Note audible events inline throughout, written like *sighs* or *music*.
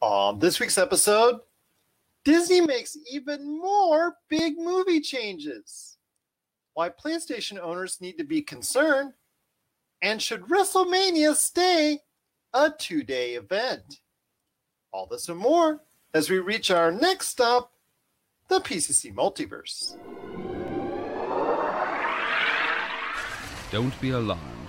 On this week's episode, Disney makes even more big movie changes. Why PlayStation owners need to be concerned, and should WrestleMania stay a two day event? All this and more as we reach our next stop, the PCC Multiverse. Don't be alarmed.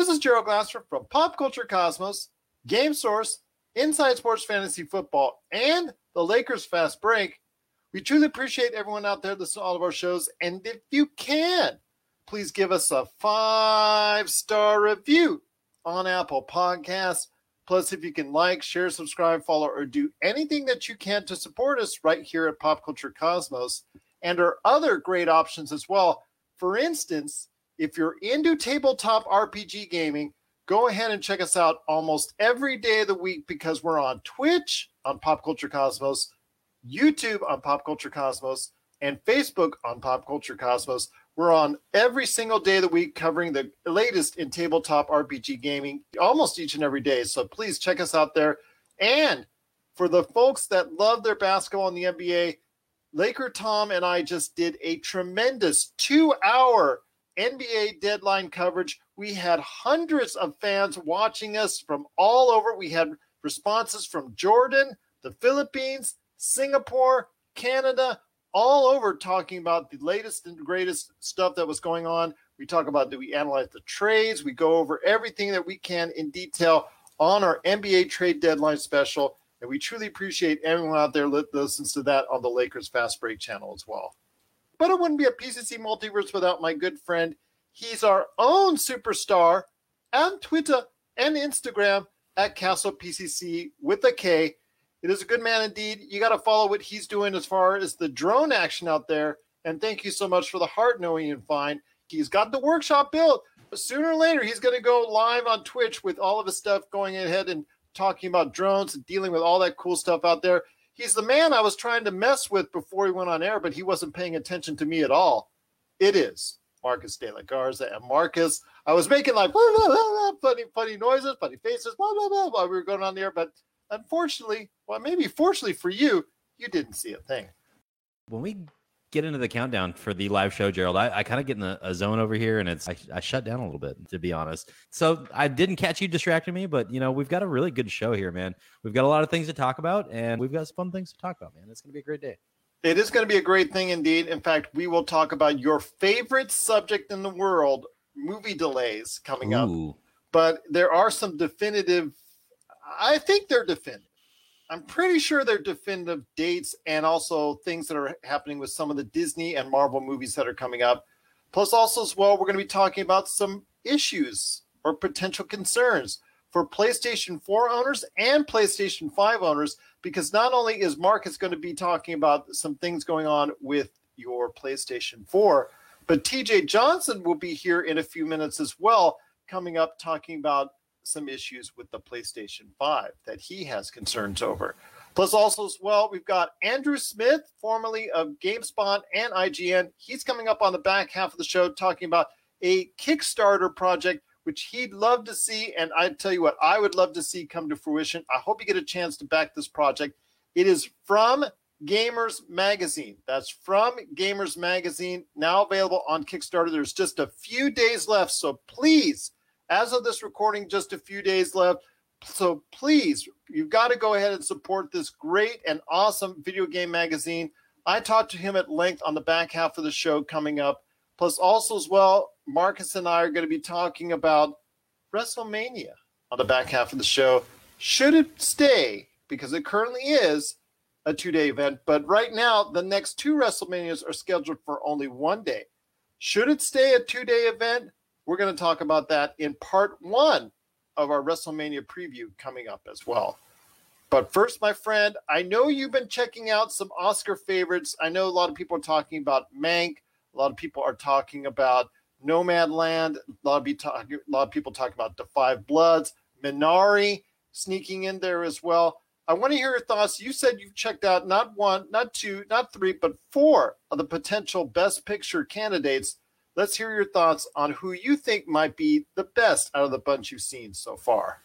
This is Gerald Glasser from Pop Culture Cosmos, Game Source, Inside Sports Fantasy Football, and the Lakers Fast Break. We truly appreciate everyone out there listening to all of our shows. And if you can, please give us a five star review on Apple Podcasts. Plus, if you can like, share, subscribe, follow, or do anything that you can to support us right here at Pop Culture Cosmos and our other great options as well. For instance, if you're into tabletop RPG gaming, go ahead and check us out almost every day of the week because we're on Twitch on Pop Culture Cosmos, YouTube on Pop Culture Cosmos, and Facebook on Pop Culture Cosmos. We're on every single day of the week covering the latest in tabletop RPG gaming almost each and every day. So please check us out there. And for the folks that love their basketball in the NBA, Laker Tom and I just did a tremendous two hour NBA deadline coverage. We had hundreds of fans watching us from all over. We had responses from Jordan, the Philippines, Singapore, Canada, all over talking about the latest and greatest stuff that was going on. We talk about do we analyze the trades? We go over everything that we can in detail on our NBA trade deadline special. And we truly appreciate everyone out there that listens to that on the Lakers Fast Break channel as well. But it wouldn't be a PCC multiverse without my good friend. He's our own superstar on Twitter and Instagram at Castle PCC with a K. It is a good man indeed. You got to follow what he's doing as far as the drone action out there. And thank you so much for the heart knowing and fine. He's got the workshop built. But sooner or later, he's going to go live on Twitch with all of his stuff going ahead and talking about drones and dealing with all that cool stuff out there. He's the man I was trying to mess with before he went on air, but he wasn't paying attention to me at all. It is Marcus De La Garza. And Marcus, I was making like blah, blah, blah, funny, funny noises, funny faces, blah, blah, blah, while we were going on there. But unfortunately, well, maybe fortunately for you, you didn't see a thing. When we get into the countdown for the live show, Gerald, I, I kind of get in a, a, zone over here and it's I, I, shut down a little bit, to be honest. So I didn't catch you distracting me, but you know, we've got a really good show here, man. We've got a lot of things to talk about and we've got some fun things to talk about, man. It's gonna be a great day. It is going to be a great thing indeed. In fact, we will talk about your favorite subject in the world, movie delays coming Ooh. up. But there are some definitive I think they're definitive I'm pretty sure they're definitive dates and also things that are happening with some of the Disney and Marvel movies that are coming up. Plus, also as well, we're going to be talking about some issues or potential concerns for PlayStation 4 owners and PlayStation 5 owners, because not only is Marcus going to be talking about some things going on with your PlayStation 4, but TJ Johnson will be here in a few minutes as well, coming up talking about some issues with the PlayStation 5 that he has concerns over. Plus, also as well, we've got Andrew Smith, formerly of GameSpot and IGN. He's coming up on the back half of the show talking about a Kickstarter project which he'd love to see. And I tell you what, I would love to see come to fruition. I hope you get a chance to back this project. It is from Gamers Magazine. That's from Gamers Magazine, now available on Kickstarter. There's just a few days left. So please as of this recording, just a few days left. So please, you've got to go ahead and support this great and awesome video game magazine. I talked to him at length on the back half of the show coming up. Plus, also as well, Marcus and I are going to be talking about WrestleMania on the back half of the show. Should it stay, because it currently is a two day event, but right now the next two WrestleManias are scheduled for only one day. Should it stay a two day event? We're going to talk about that in part one of our WrestleMania preview coming up as well. But first, my friend, I know you've been checking out some Oscar favorites. I know a lot of people are talking about Mank. A lot of people are talking about Nomadland. A lot of, a lot of people talking about The Five Bloods. Minari sneaking in there as well. I want to hear your thoughts. You said you've checked out not one, not two, not three, but four of the potential Best Picture candidates. Let's hear your thoughts on who you think might be the best out of the bunch you've seen so far.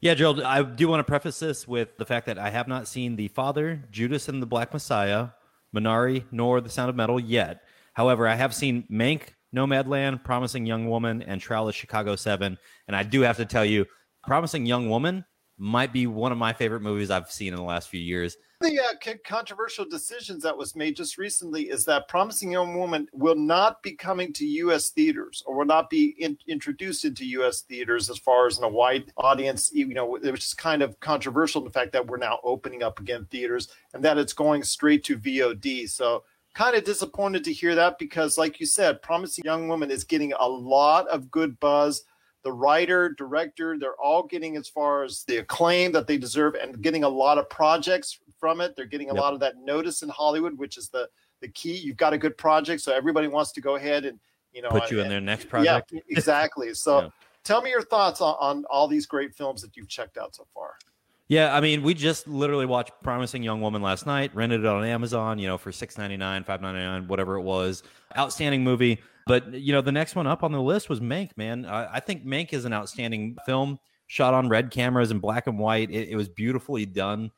Yeah, Gerald, I do want to preface this with the fact that I have not seen The Father, Judas and the Black Messiah, Minari, nor The Sound of Metal yet. However, I have seen Mank, Nomadland, Promising Young Woman, and Trial of Chicago 7. And I do have to tell you, Promising Young Woman might be one of my favorite movies I've seen in the last few years. The uh, controversial decisions that was made just recently is that Promising Young Woman will not be coming to U.S. theaters or will not be in, introduced into U.S. theaters as far as in a wide audience. You know, which is kind of controversial the fact that we're now opening up again theaters and that it's going straight to VOD. So kind of disappointed to hear that because, like you said, Promising Young Woman is getting a lot of good buzz the writer, director, they're all getting as far as the acclaim that they deserve and getting a lot of projects from it. They're getting a yep. lot of that notice in Hollywood, which is the the key. You've got a good project, so everybody wants to go ahead and you know put you and, in their next project. Yeah, exactly. So yeah. tell me your thoughts on, on all these great films that you've checked out so far. Yeah, I mean, we just literally watched Promising Young Woman last night, rented it on Amazon, you know, for six ninety nine, five ninety nine, whatever it was. Outstanding movie. But you know, the next one up on the list was Mank. Man, I, I think Mank is an outstanding film, shot on red cameras in black and white. It, it was beautifully done.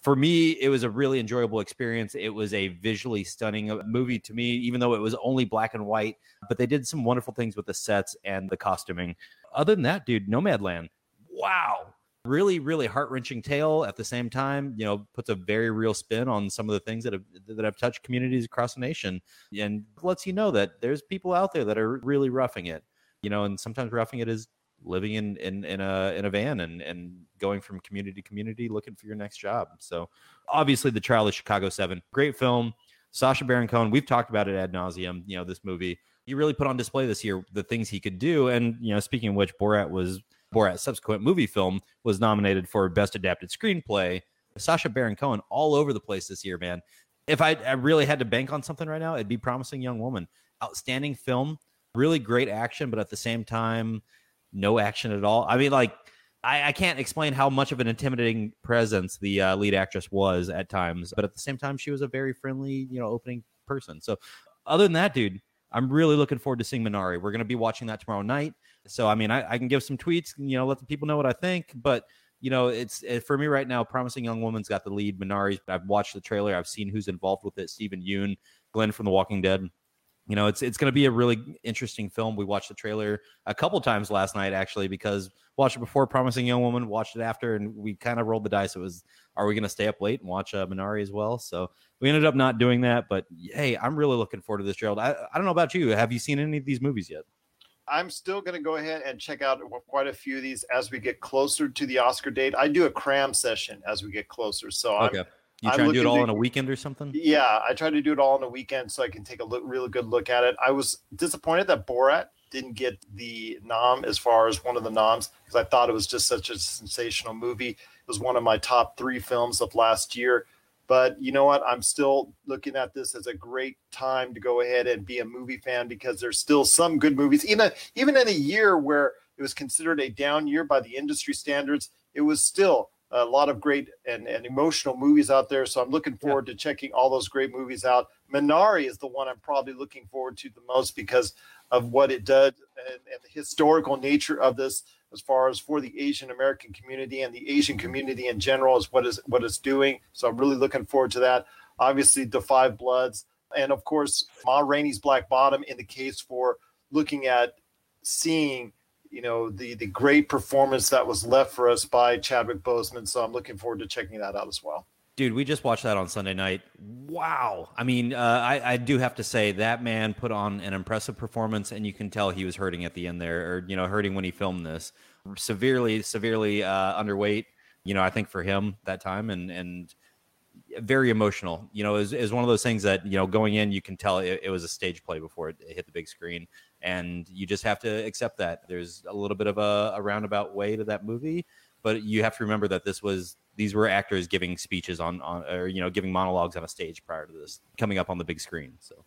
For me, it was a really enjoyable experience. It was a visually stunning uh, movie to me, even though it was only black and white. But they did some wonderful things with the sets and the costuming. Other than that, dude, Nomadland. Wow, really really heart-wrenching tale at the same time you know puts a very real spin on some of the things that have that have touched communities across the nation. And lets you know that there's people out there that are really roughing it you know and sometimes roughing it is living in in, in a in a van and and going from community to community looking for your next job. So obviously the trial of chicago 7 great film. Sacha baron cohen we've talked about it ad nauseum you know this movie. He really put on display this year the things he could do. And you know speaking of which borat was Borat's subsequent movie film was nominated for Best Adapted Screenplay. Sacha Baron Cohen all over the place this year, man. If I, I really had to bank on something right now, it'd be Promising Young Woman. Outstanding film, really great action, but at the same time, no action at all. I mean, like, I, I can't explain how much of an intimidating presence the uh, lead actress was at times, but at the same time, she was a very friendly, you know, opening person. So, other than that, dude, I'm really looking forward to seeing Minari. We're going to be watching that tomorrow night. So I mean, I, I, can give some tweets, you know, let the people know what I think. But you know, it's it, for me right now. Promising Young Woman's got the lead. Minari. I've watched the trailer. I've seen who's involved with it. Steven Yeun, Glenn from The Walking Dead. You know, it's it's going to be a really interesting film. We watched the trailer a couple times last night, actually, because watched it before Promising Young Woman, watched it after, and we kind of rolled the dice. It was, are we going to stay up late and watch uh, Minari as well? So we ended up not doing that. But hey, I'm really looking forward to this, Gerald. I, I don't know about you. Have you seen any of these movies yet? I'm still going to go ahead and check out quite a few of these as we get closer to the Oscar date. I do a cram session as we get closer. So okay. I'm, you try to do it all to, in a weekend or something? Yeah, I try to do it all in a weekend so I can take a look, really good look at it. I was disappointed that Borat didn't get the nom as far as one of the noms because I thought it was just such a sensational movie. It was one of my top three films of last year. But you know what? I'm still looking at this as a great time to go ahead and be a movie fan because there's still some good movies. Even even in a year where it was considered a down year by the industry standards, it was still a lot of great and, and emotional movies out there. So I'm looking forward yeah. to checking all those great movies out. Minari is the one I'm probably looking forward to the most because of what it does and, and the historical nature of this as far as for the Asian American community and the Asian community in general is what is what it's doing. So I'm really looking forward to that. Obviously, the Five Bloods, and of course, Ma Rainey's Black Bottom in the case for looking at seeing you know the the great performance that was left for us by Chadwick Boseman. So I'm looking forward to checking that out as well. Dude, we just watched that on Sunday night. Wow. I mean, uh, I, I do have to say that man put on an impressive performance, and you can tell he was hurting at the end there, or, you know, hurting when he filmed this. Severely, severely uh, underweight, you know, I think for him that time, and, and very emotional. You know, is is one of those things that, you know, going in, you can tell it, it was a stage play before it hit the big screen. And you just have to accept that. There's a little bit of a, a roundabout way to that movie but you have to remember that this was these were actors giving speeches on on or you know giving monologues on a stage prior to this coming up on the big screen. So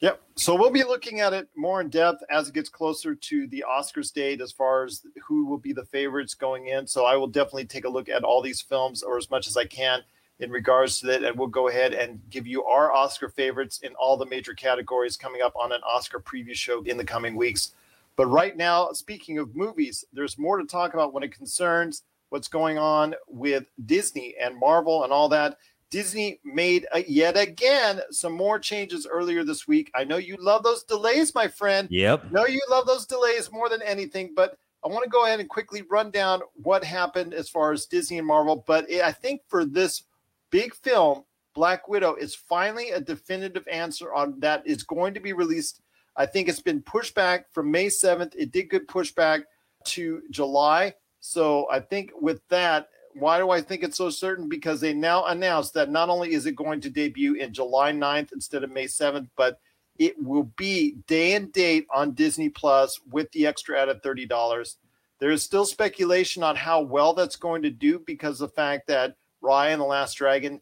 Yep. So we'll be looking at it more in depth as it gets closer to the Oscars date as far as who will be the favorites going in. So I will definitely take a look at all these films or as much as I can in regards to that. And we'll go ahead and give you our Oscar favorites in all the major categories coming up on an Oscar preview show in the coming weeks. But right now, speaking of movies, there's more to talk about when it concerns what's going on with Disney and Marvel and all that. Disney made uh, yet again some more changes earlier this week. I know you love those delays, my friend. Yep. No, you love those delays more than anything, but I want to go ahead and quickly run down what happened as far as Disney and Marvel. But I think for this big film, Black Widow is finally a definitive answer on that is going to be released. I think it's been pushed back from May 7th. It did good pushback to July. So I think with that, why do I think it's so certain? Because they now announced that not only is it going to debut in July 9th instead of May 7th, but it will be day and date on Disney Plus with the extra added $30. There is still speculation on how well that's going to do because the fact that Raya and the Last Dragon,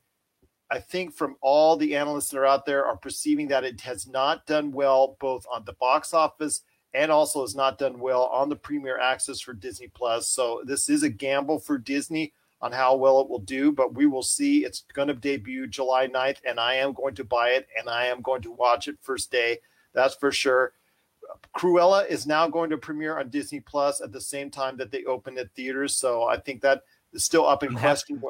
I think from all the analysts that are out there, are perceiving that it has not done well both on the box office and also has not done well on the premier access for Disney Plus. So this is a gamble for Disney on how well it will do, but we will see. It's going to debut July 9th, and I am going to buy it and I am going to watch it first day. That's for sure. Cruella is now going to premiere on Disney Plus at the same time that they open at theaters. So I think that is still up in question.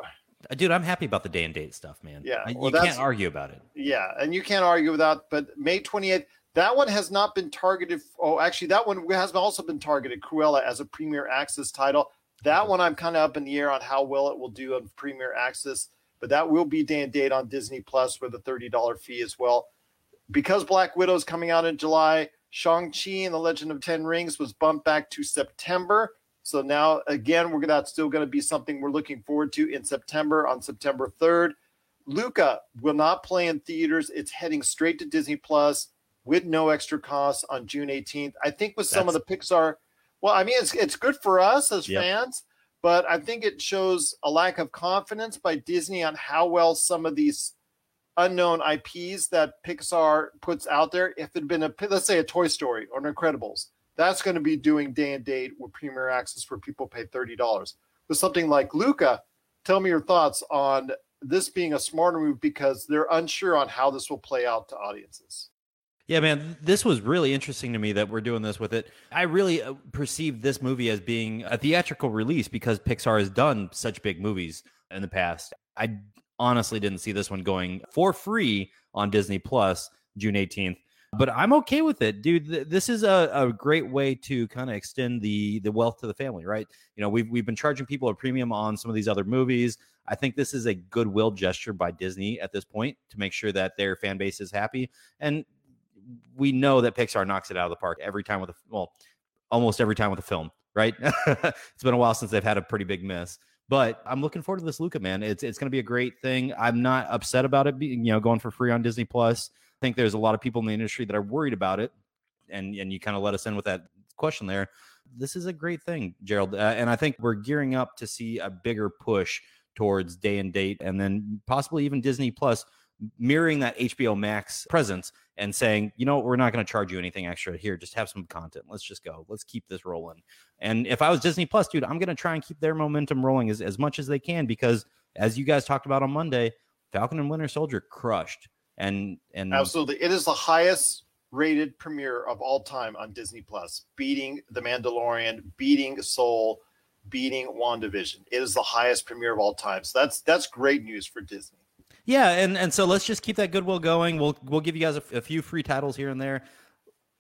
Dude, I'm happy about the day and date stuff, man. Yeah, I- well, you can't argue about it. Yeah, and you can't argue with that. But May 28th, that one has not been targeted. Oh, actually, that one has also been targeted, Cruella, as a Premier Access title. That one I'm kind of up in the air on how well it will do on Premier Access, but that will be day and date on Disney Plus with a $30 fee as well. Because Black Widow is coming out in July, Shang-Chi and the Legend of Ten Rings was bumped back to September. So now, again, we're gonna, that's still going to be something we're looking forward to in September on September 3rd. Luca will not play in theaters. It's heading straight to Disney Plus with no extra costs on June 18th. I think with some of the Pixar, well, I mean, it's it's good for us as Yep. fans, but I think it shows a lack of confidence by Disney on how well some of these unknown IPs that Pixar puts out there. If it had been a let's say a Toy Story or an Incredibles, that's going to be doing day and date with Premier Access where people pay thirty dollars. With something like Luca, tell me your thoughts on this being a smarter move because they're unsure on how this will play out to audiences. Yeah, man, this was really interesting to me that we're doing this with it. I really uh, perceived this movie as being a theatrical release because Pixar has done such big movies in the past. I honestly didn't see this one going for free on Disney Plus June 18th. But I'm okay with it, dude. Th- This is a, a great way to kind of extend the the wealth to the family, right? You know, we've we've been charging people a premium on some of these other movies. I think this is a goodwill gesture by Disney at this point to make sure that their fan base is happy. And we know that Pixar knocks it out of the park every time with a well, almost every time with a film, right? *laughs* it's been a while since they've had a pretty big miss. But I'm looking forward to this Luca man. It's it's going to be a great thing. I'm not upset about it being you know going for free on Disney Plus. Think there's a lot of people in the industry that are worried about it, and and you kind of let us in with that question there. This is a great thing, Gerald, uh, and I think we're gearing up to see a bigger push towards day and date, and then possibly even Disney Plus mirroring that HBO Max presence and saying, you know, we're not going to charge you anything extra here. Just have some content. Let's just go. Let's keep this rolling. And if I was Disney Plus, dude, I'm going to try and keep their momentum rolling as, as much as they can because, as you guys talked about on Monday, Falcon and Winter Soldier crushed. And and Absolutely. It is the highest rated premiere of all time on Disney Plus, beating The Mandalorian, beating Soul, beating WandaVision. It is the highest premiere of all time. So that's that's great news for Disney. Yeah, and and so let's just keep that goodwill going. We'll we'll give you guys a, a few free titles here and there.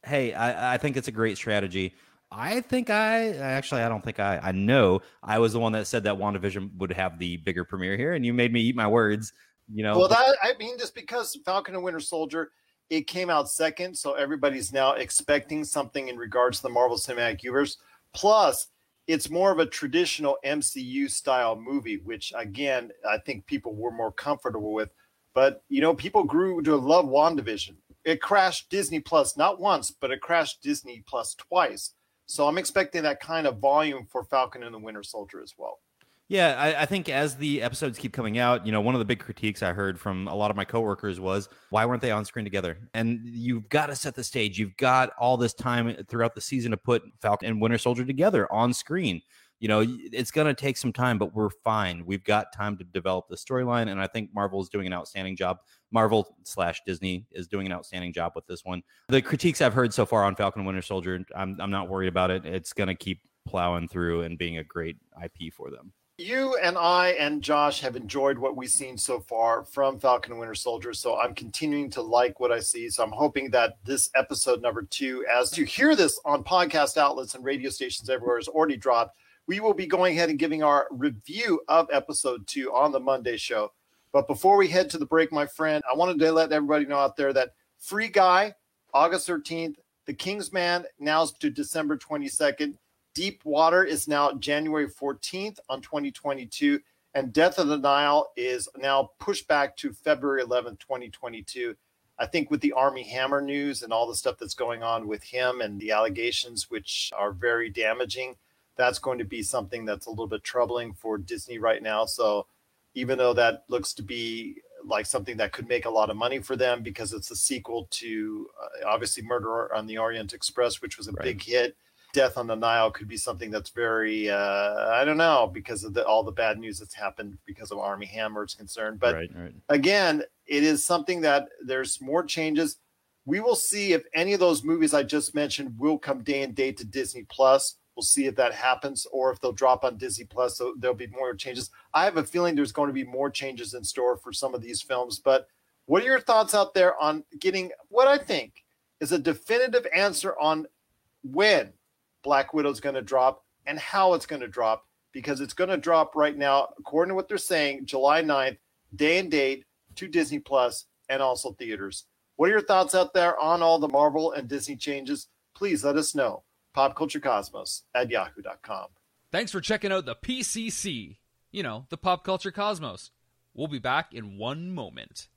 Hey, I, I think it's a great strategy. I think I actually I don't think I I know I was the one that said that WandaVision would have the bigger premiere here, and you made me eat my words. You know, Well, that I mean, just because Falcon and Winter Soldier, it came out second, so everybody's now expecting something in regards to the Marvel Cinematic Universe. Plus, it's more of a traditional MCU style movie, which again, I think people were more comfortable with. But you know, people grew to love WandaVision. It crashed Disney Plus not once, but it crashed Disney Plus twice. So I'm expecting that kind of volume for Falcon and the Winter Soldier as well. Yeah, I, I, think as the episodes keep coming out, you know, one of the big critiques I heard from a lot of my coworkers was why weren't they on screen together? And you've got to set the stage. You've got all this time throughout the season to put Falcon and Winter Soldier together on screen. You know, it's going to take some time, but we're fine. We've got time to develop the storyline, and I think Marvel is doing an outstanding job. Marvel slash Disney is doing an outstanding job with this one. The critiques I've heard so far on Falcon and Winter Soldier, I'm I'm not worried about it. It's going to keep plowing through and being a great IP for them you and I and Josh have enjoyed what we've seen so far from Falcon Winter Soldier. So I'm continuing to like what I see. So I'm hoping that this episode number two, as you hear this on podcast outlets and radio stations everywhere, is already dropped. We will be going ahead and giving our review of episode two on the Monday show. But before we head to the break, my friend, I wanted to let everybody know out there that Free Guy, August 13th, The King's Man, now to December 22nd. Deep Water is now January 14th on 2022, and Death of the Nile is now pushed back to February 11th, 2022. I think with the Armie Hammer news and all the stuff that's going on with him and the allegations, which are very damaging, that's going to be something that's a little bit troubling for Disney right now. So even though that looks to be like something that could make a lot of money for them because it's a sequel to uh, obviously Murder on the Orient Express, which was a right. big hit death on the Nile could be something that's very uh, I don't know because of the, all the bad news that's happened because of Armie Hammer is concerned. But right, right. again, it is something that there's more changes. We will see if any of those movies I just mentioned will come day and date to Disney Plus. We'll see if that happens or if they'll drop on Disney Plus. So there'll be more changes. I have a feeling there's going to be more changes in store for some of these films. But what are your thoughts out there on getting what I think is a definitive answer on when Black Widow is going to drop and how it's going to drop because it's going to drop right now, according to what they're saying, July 9th, day and date to Disney Plus and also theaters. What are your thoughts out there on all the Marvel and Disney changes? Please let us know. PopCultureCosmos at yahoo.com. Thanks for checking out the PCC, you know, the Pop Culture Cosmos. We'll be back in one moment.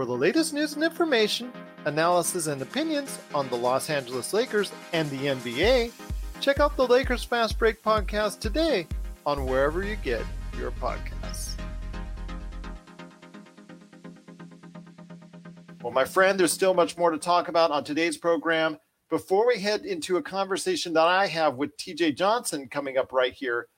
For the latest news and information, analysis and opinions on the Los Angeles Lakers and the NBA, check out the Lakers Fast Break podcast today on wherever you get your podcasts. Well, my friend, there's still much more to talk about on today's program. Before we head into a conversation that I have with TJ Johnson coming up right here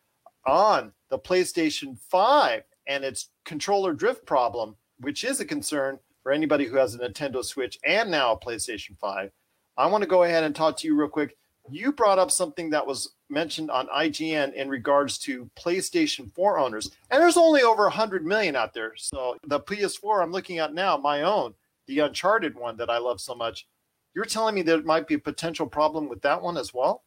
on the PlayStation 5 and its controller drift problem, which is a concern for anybody who has a Nintendo Switch and now a PlayStation 5. I want to go ahead and talk to you real quick. You brought up something that was mentioned on IGN in regards to PlayStation 4 owners, and there's only over 100 million out there. So the PS4 I'm looking at now, my own, the Uncharted one that I love so much, you're telling me there might be a potential problem with that one as well?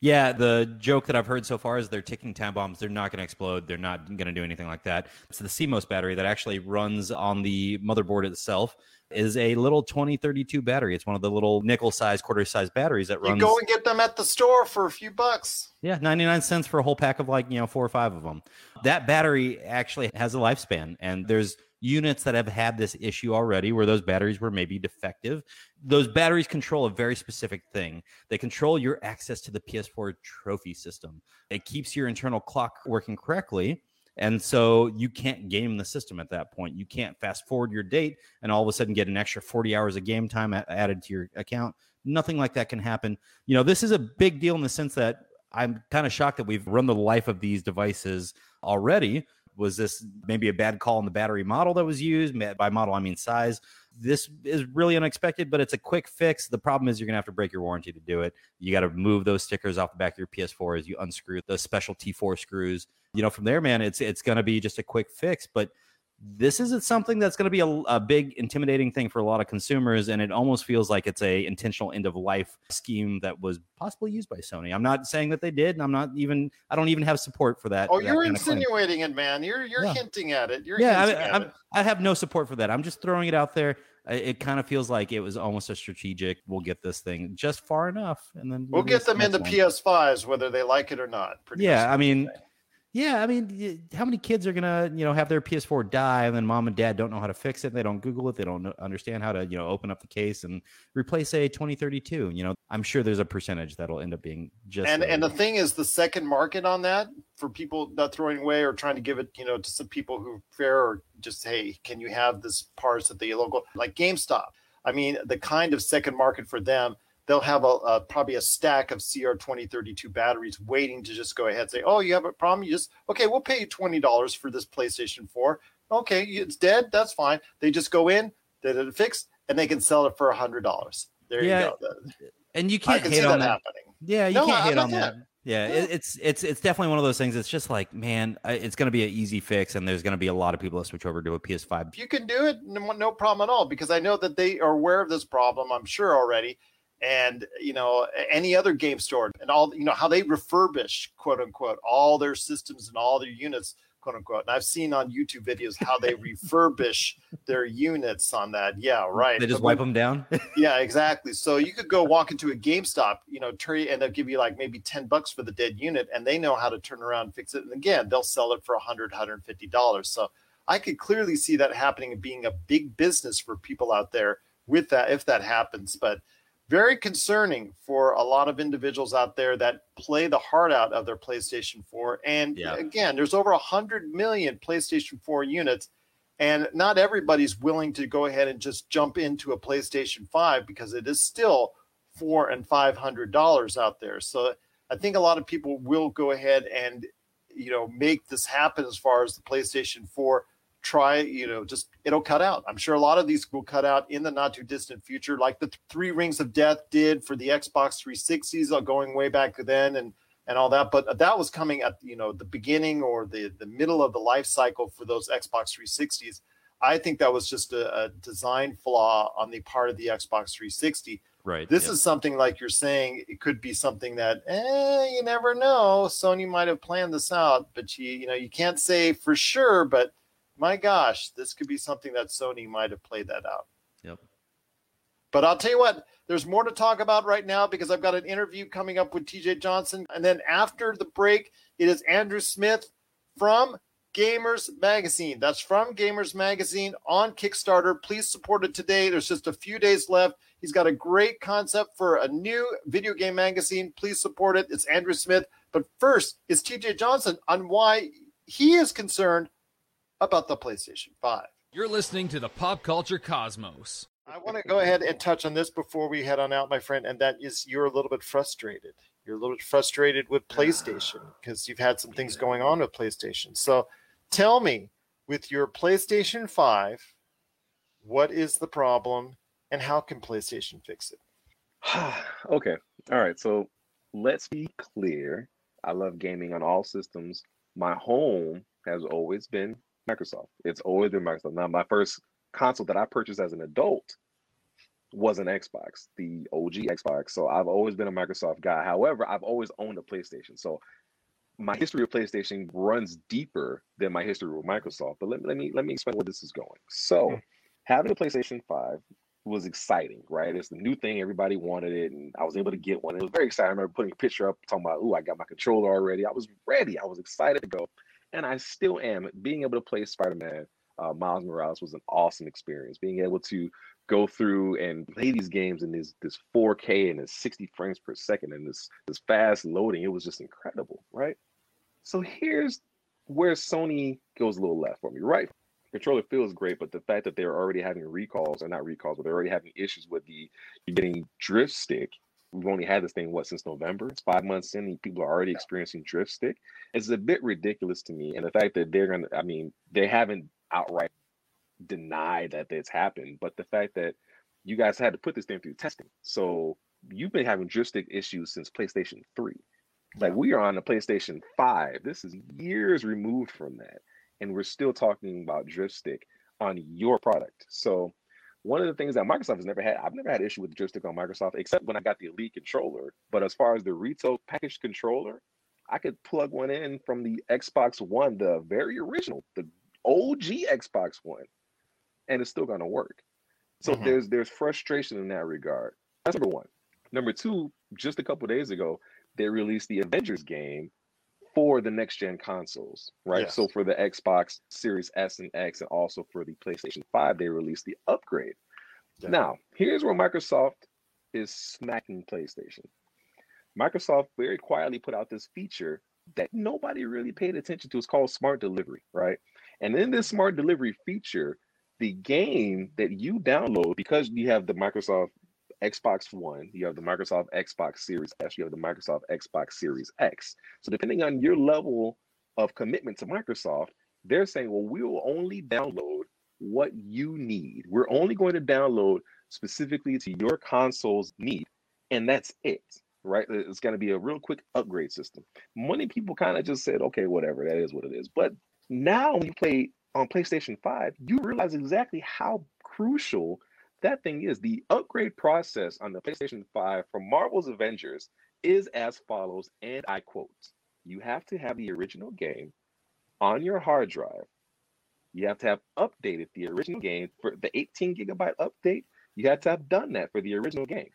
Yeah, the joke that I've heard so far is they're ticking time bombs. They're not going to explode. They're not going to do anything like that. It's the CMOS battery that actually runs on the motherboard itself is a little 2032 battery. It's one of the little nickel size, quarter size batteries that runs. You go and get them at the store for a few bucks. Yeah, 99 cents for a whole pack of like, you know, four or five of them. That battery actually has a lifespan and there's units that have had this issue already where those batteries were maybe defective. Those batteries control a very specific thing. They control your access to the PS4 trophy system. It keeps your internal clock working correctly. And so you can't game the system at that point. You can't fast forward your date and all of a sudden get an extra 40 hours of game time added to your account. Nothing like that can happen. You know, this is a big deal in the sense that I'm kind of shocked that we've run the life of these devices already was this maybe a bad call on the battery model that was used? By model, I mean size. This is really unexpected, but it's a quick fix. The problem is you're going to have to break your warranty to do it. You got to move those stickers off the back of your PS4 as you unscrew the special T4 screws. You know, from there, man, it's it's going to be just a quick fix, but this isn't something that's going to be a, a, big intimidating thing for a lot of consumers and it almost feels like it's a intentional end of life scheme that was possibly used by sony. I'm not saying that they did and i'm not even i don't even have support for that oh that you're insinuating it man. You're you're yeah. hinting at it. You're yeah I, I, I have no support for that. I'm just throwing it out there. It kind of feels like it was almost a strategic we'll get this thing just far enough and then we'll, we'll get them in the ps5s whether they like it or not yeah i mean Yeah, I mean, how many kids are gonna, you know, have their PS4 die, and then mom and dad don't know how to fix it? They don't Google it. They don't understand how to, you know, open up the case and replace a 2032. You know, I'm sure there's a percentage that'll end up being just. and and the thing is the second market on that for people not throwing away or trying to give it you know to some people who fair or just hey can you have this parts at the local like gamestop i mean the kind of second market for them they'll have a, a probably a stack of cr 2032 batteries waiting to just go ahead and say oh you have a problem you just okay we'll pay you $20 for this playstation 4 okay it's dead that's fine they just go in they get it fixed and they can sell it for a $100 there Yeah, you go and you can't can hate on that happening Yeah, you No, can't hate on that. that. Yeah, Yeah. It, it's it's it's definitely one of those things. It's just like, man, it's going to be an easy fix, and there's going to be a lot of people that switch over to a PS5. if you can do it, no, no problem at all. Because I know that they are aware of this problem. I'm sure already, and you know any other game store and all you know how they refurbish quote unquote all their systems and all their units quote unquote. And I've seen on YouTube videos how they *laughs* refurbish their units on that. Yeah, right. They just But wipe when- them down. *laughs* yeah, exactly. So you could go walk into a GameStop, you know, turn and they'll give you like maybe 10 bucks for the dead unit, and they know how to turn around and fix it. And again, they'll sell it for 100 $150. So I could clearly see that happening and being a big business for people out there with that if that happens. But very concerning for a lot of individuals out there that play the heart out of their PlayStation 4. And Yeah. again, there's over 100 million PlayStation 4 units and not everybody's willing to go ahead and just jump into a PlayStation 5 because it is still four and five hundred dollars out there. So I think a lot of people will go ahead and you know make this happen as far as the PlayStation 4 try you know just it'll cut out i'm sure a lot of these will cut out in the not too distant future like the three rings of death did for the xbox 360s uh, going way back then and and all that but that was coming at you know the beginning or the the middle of the life cycle for those xbox 360s i think that was just a, a design flaw on the part of the xbox 360 right. this yeah. is something like you're saying it could be something that eh, you never know sony might have planned this out but you you know you can't say for sure but my gosh this could be something that sony might have played that out Yep. but i'll tell you what there's more to talk about right now because i've got an interview coming up with tj johnson and then after the break it is andrew smith from Gamers Magazine. That's from Gamers Magazine on Kickstarter. Please support it today. There's just a few days left. He's got a great concept for a new video game magazine. Please support it. It's Andrew Smith. But first, it's TJ Johnson on why he is concerned about the PlayStation 5. You're listening to the Pop Culture Cosmos. I want to go ahead and touch on this before we head on out, my friend, and that is you're a little bit frustrated. You're a little bit frustrated with PlayStation ah. because you've had some things going on with PlayStation. So tell me, with your PlayStation 5, what is the problem and how can PlayStation fix it? *sighs* okay. All right. So let's be clear. I love gaming on all systems. My home has always been Microsoft. It's always been Microsoft. Now, my first console that I purchased as an adult was an Xbox, the OG Xbox. So I've always been a Microsoft guy. However, I've always owned a PlayStation. So my history of PlayStation runs deeper than my history with Microsoft. But let, let me let me explain where this is going. So hmm. having a PlayStation 5 was exciting, right? It's the new thing. Everybody wanted it, and I was able to get one. It was very exciting. I remember putting a picture up talking about, "Ooh, I got my controller already." I was ready. I was excited to go, and I still am. Being able to play Spider-Man, uh, Miles Morales was an awesome experience. Being able to go through and play these games in this this 4K and this 60 frames per second and this this fast loading, it was just incredible, right? So here's where Sony goes a little left for me, right? controller feels great, but the fact that they're already having recalls, or not recalls, but they're already having issues with the getting drift stick. We've only had this thing what since November. It's five months in, and people are already experiencing drift stick. It's a bit ridiculous to me, and the fact that they're gonna, I mean, they haven't outright denied that it's happened, but the fact that you guys had to put this thing through testing, so you've been having drift stick issues since PlayStation Three. Like we are on the PlayStation Five. This is years removed from that and we're still talking about drift stick on your product. So one of the things that Microsoft has never had, I've never had issue with drift stick on Microsoft, except when I got the Elite controller. But as far as the retail packaged controller, I could plug one in from the Xbox One, the very original, the OG Xbox One, and it's still gonna work. So Mhm. there's there's frustration in that regard. That's number one. Number two, just a couple days ago, they released the Avengers game for the next gen consoles, right? Yes. So for the Xbox Series S and X, and also for the PlayStation 5, they released the upgrade. Yeah. Now, here's where Microsoft is smacking PlayStation. Microsoft very quietly put out this feature that nobody really paid attention to. It's called Smart Delivery, right? And in this Smart Delivery feature, the game that you download, because you have the Microsoft Xbox One, you have the Microsoft Xbox Series S, you have the Microsoft Xbox Series X. So depending on your level of commitment to Microsoft, they're saying, well, we will only download what you need. We're only going to download specifically to your console's need, and that's it. Right? It's going to be a real quick upgrade system. Many people kind of just said, okay, whatever, that is what it is. But now when you play on PlayStation 5, you realize exactly how crucial that thing is. The upgrade process on the PlayStation 5 for Marvel's Avengers is as follows, and I quote You have to have the original game on your hard drive. You have to have updated the original game for the 18 gigabyte update. You have to have done that for the original game.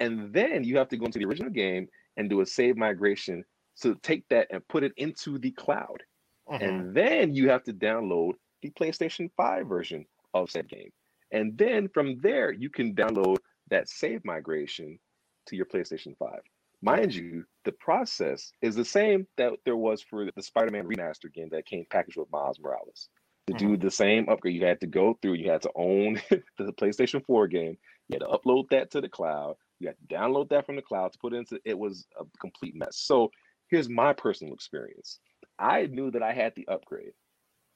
And then you have to go into the original game and do a save migration to take that and put it into the cloud. Mhm. And then you have to download the PlayStation 5 version of said game. And then from there, you can download that save migration to your PlayStation 5. Mind you, the process is the same that there was for the Spider Man remaster game that came packaged with Miles Morales. To do mm-hmm. the same upgrade, you had to go through, you had to own *laughs* the PlayStation 4 game, you had to upload that to the cloud, you had to download that from the cloud to put it into it was a complete mess. So here's my personal experience. I knew that I had the upgrade.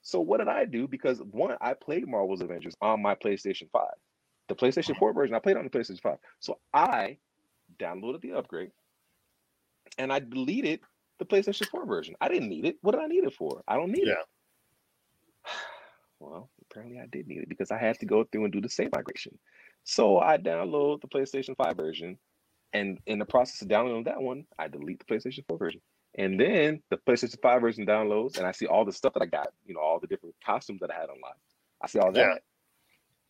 So what did I do? Because one, I played Marvel's Avengers on my PlayStation 5. The PlayStation 4 version, I played on the PlayStation 5. So I downloaded the upgrade and I deleted the PlayStation 4 version. I didn't need it. What did I need it for? I don't need it. *sighs* Well, apparently I did need it because I had to go through and do the save migration. So I download the PlayStation 5 version, and in the process of downloading that one, I delete the PlayStation 4 version. And then the PlayStation 5 version downloads, and I see all the stuff that I got, you know, all the different costumes that I had unlocked. I see all that. Yeah.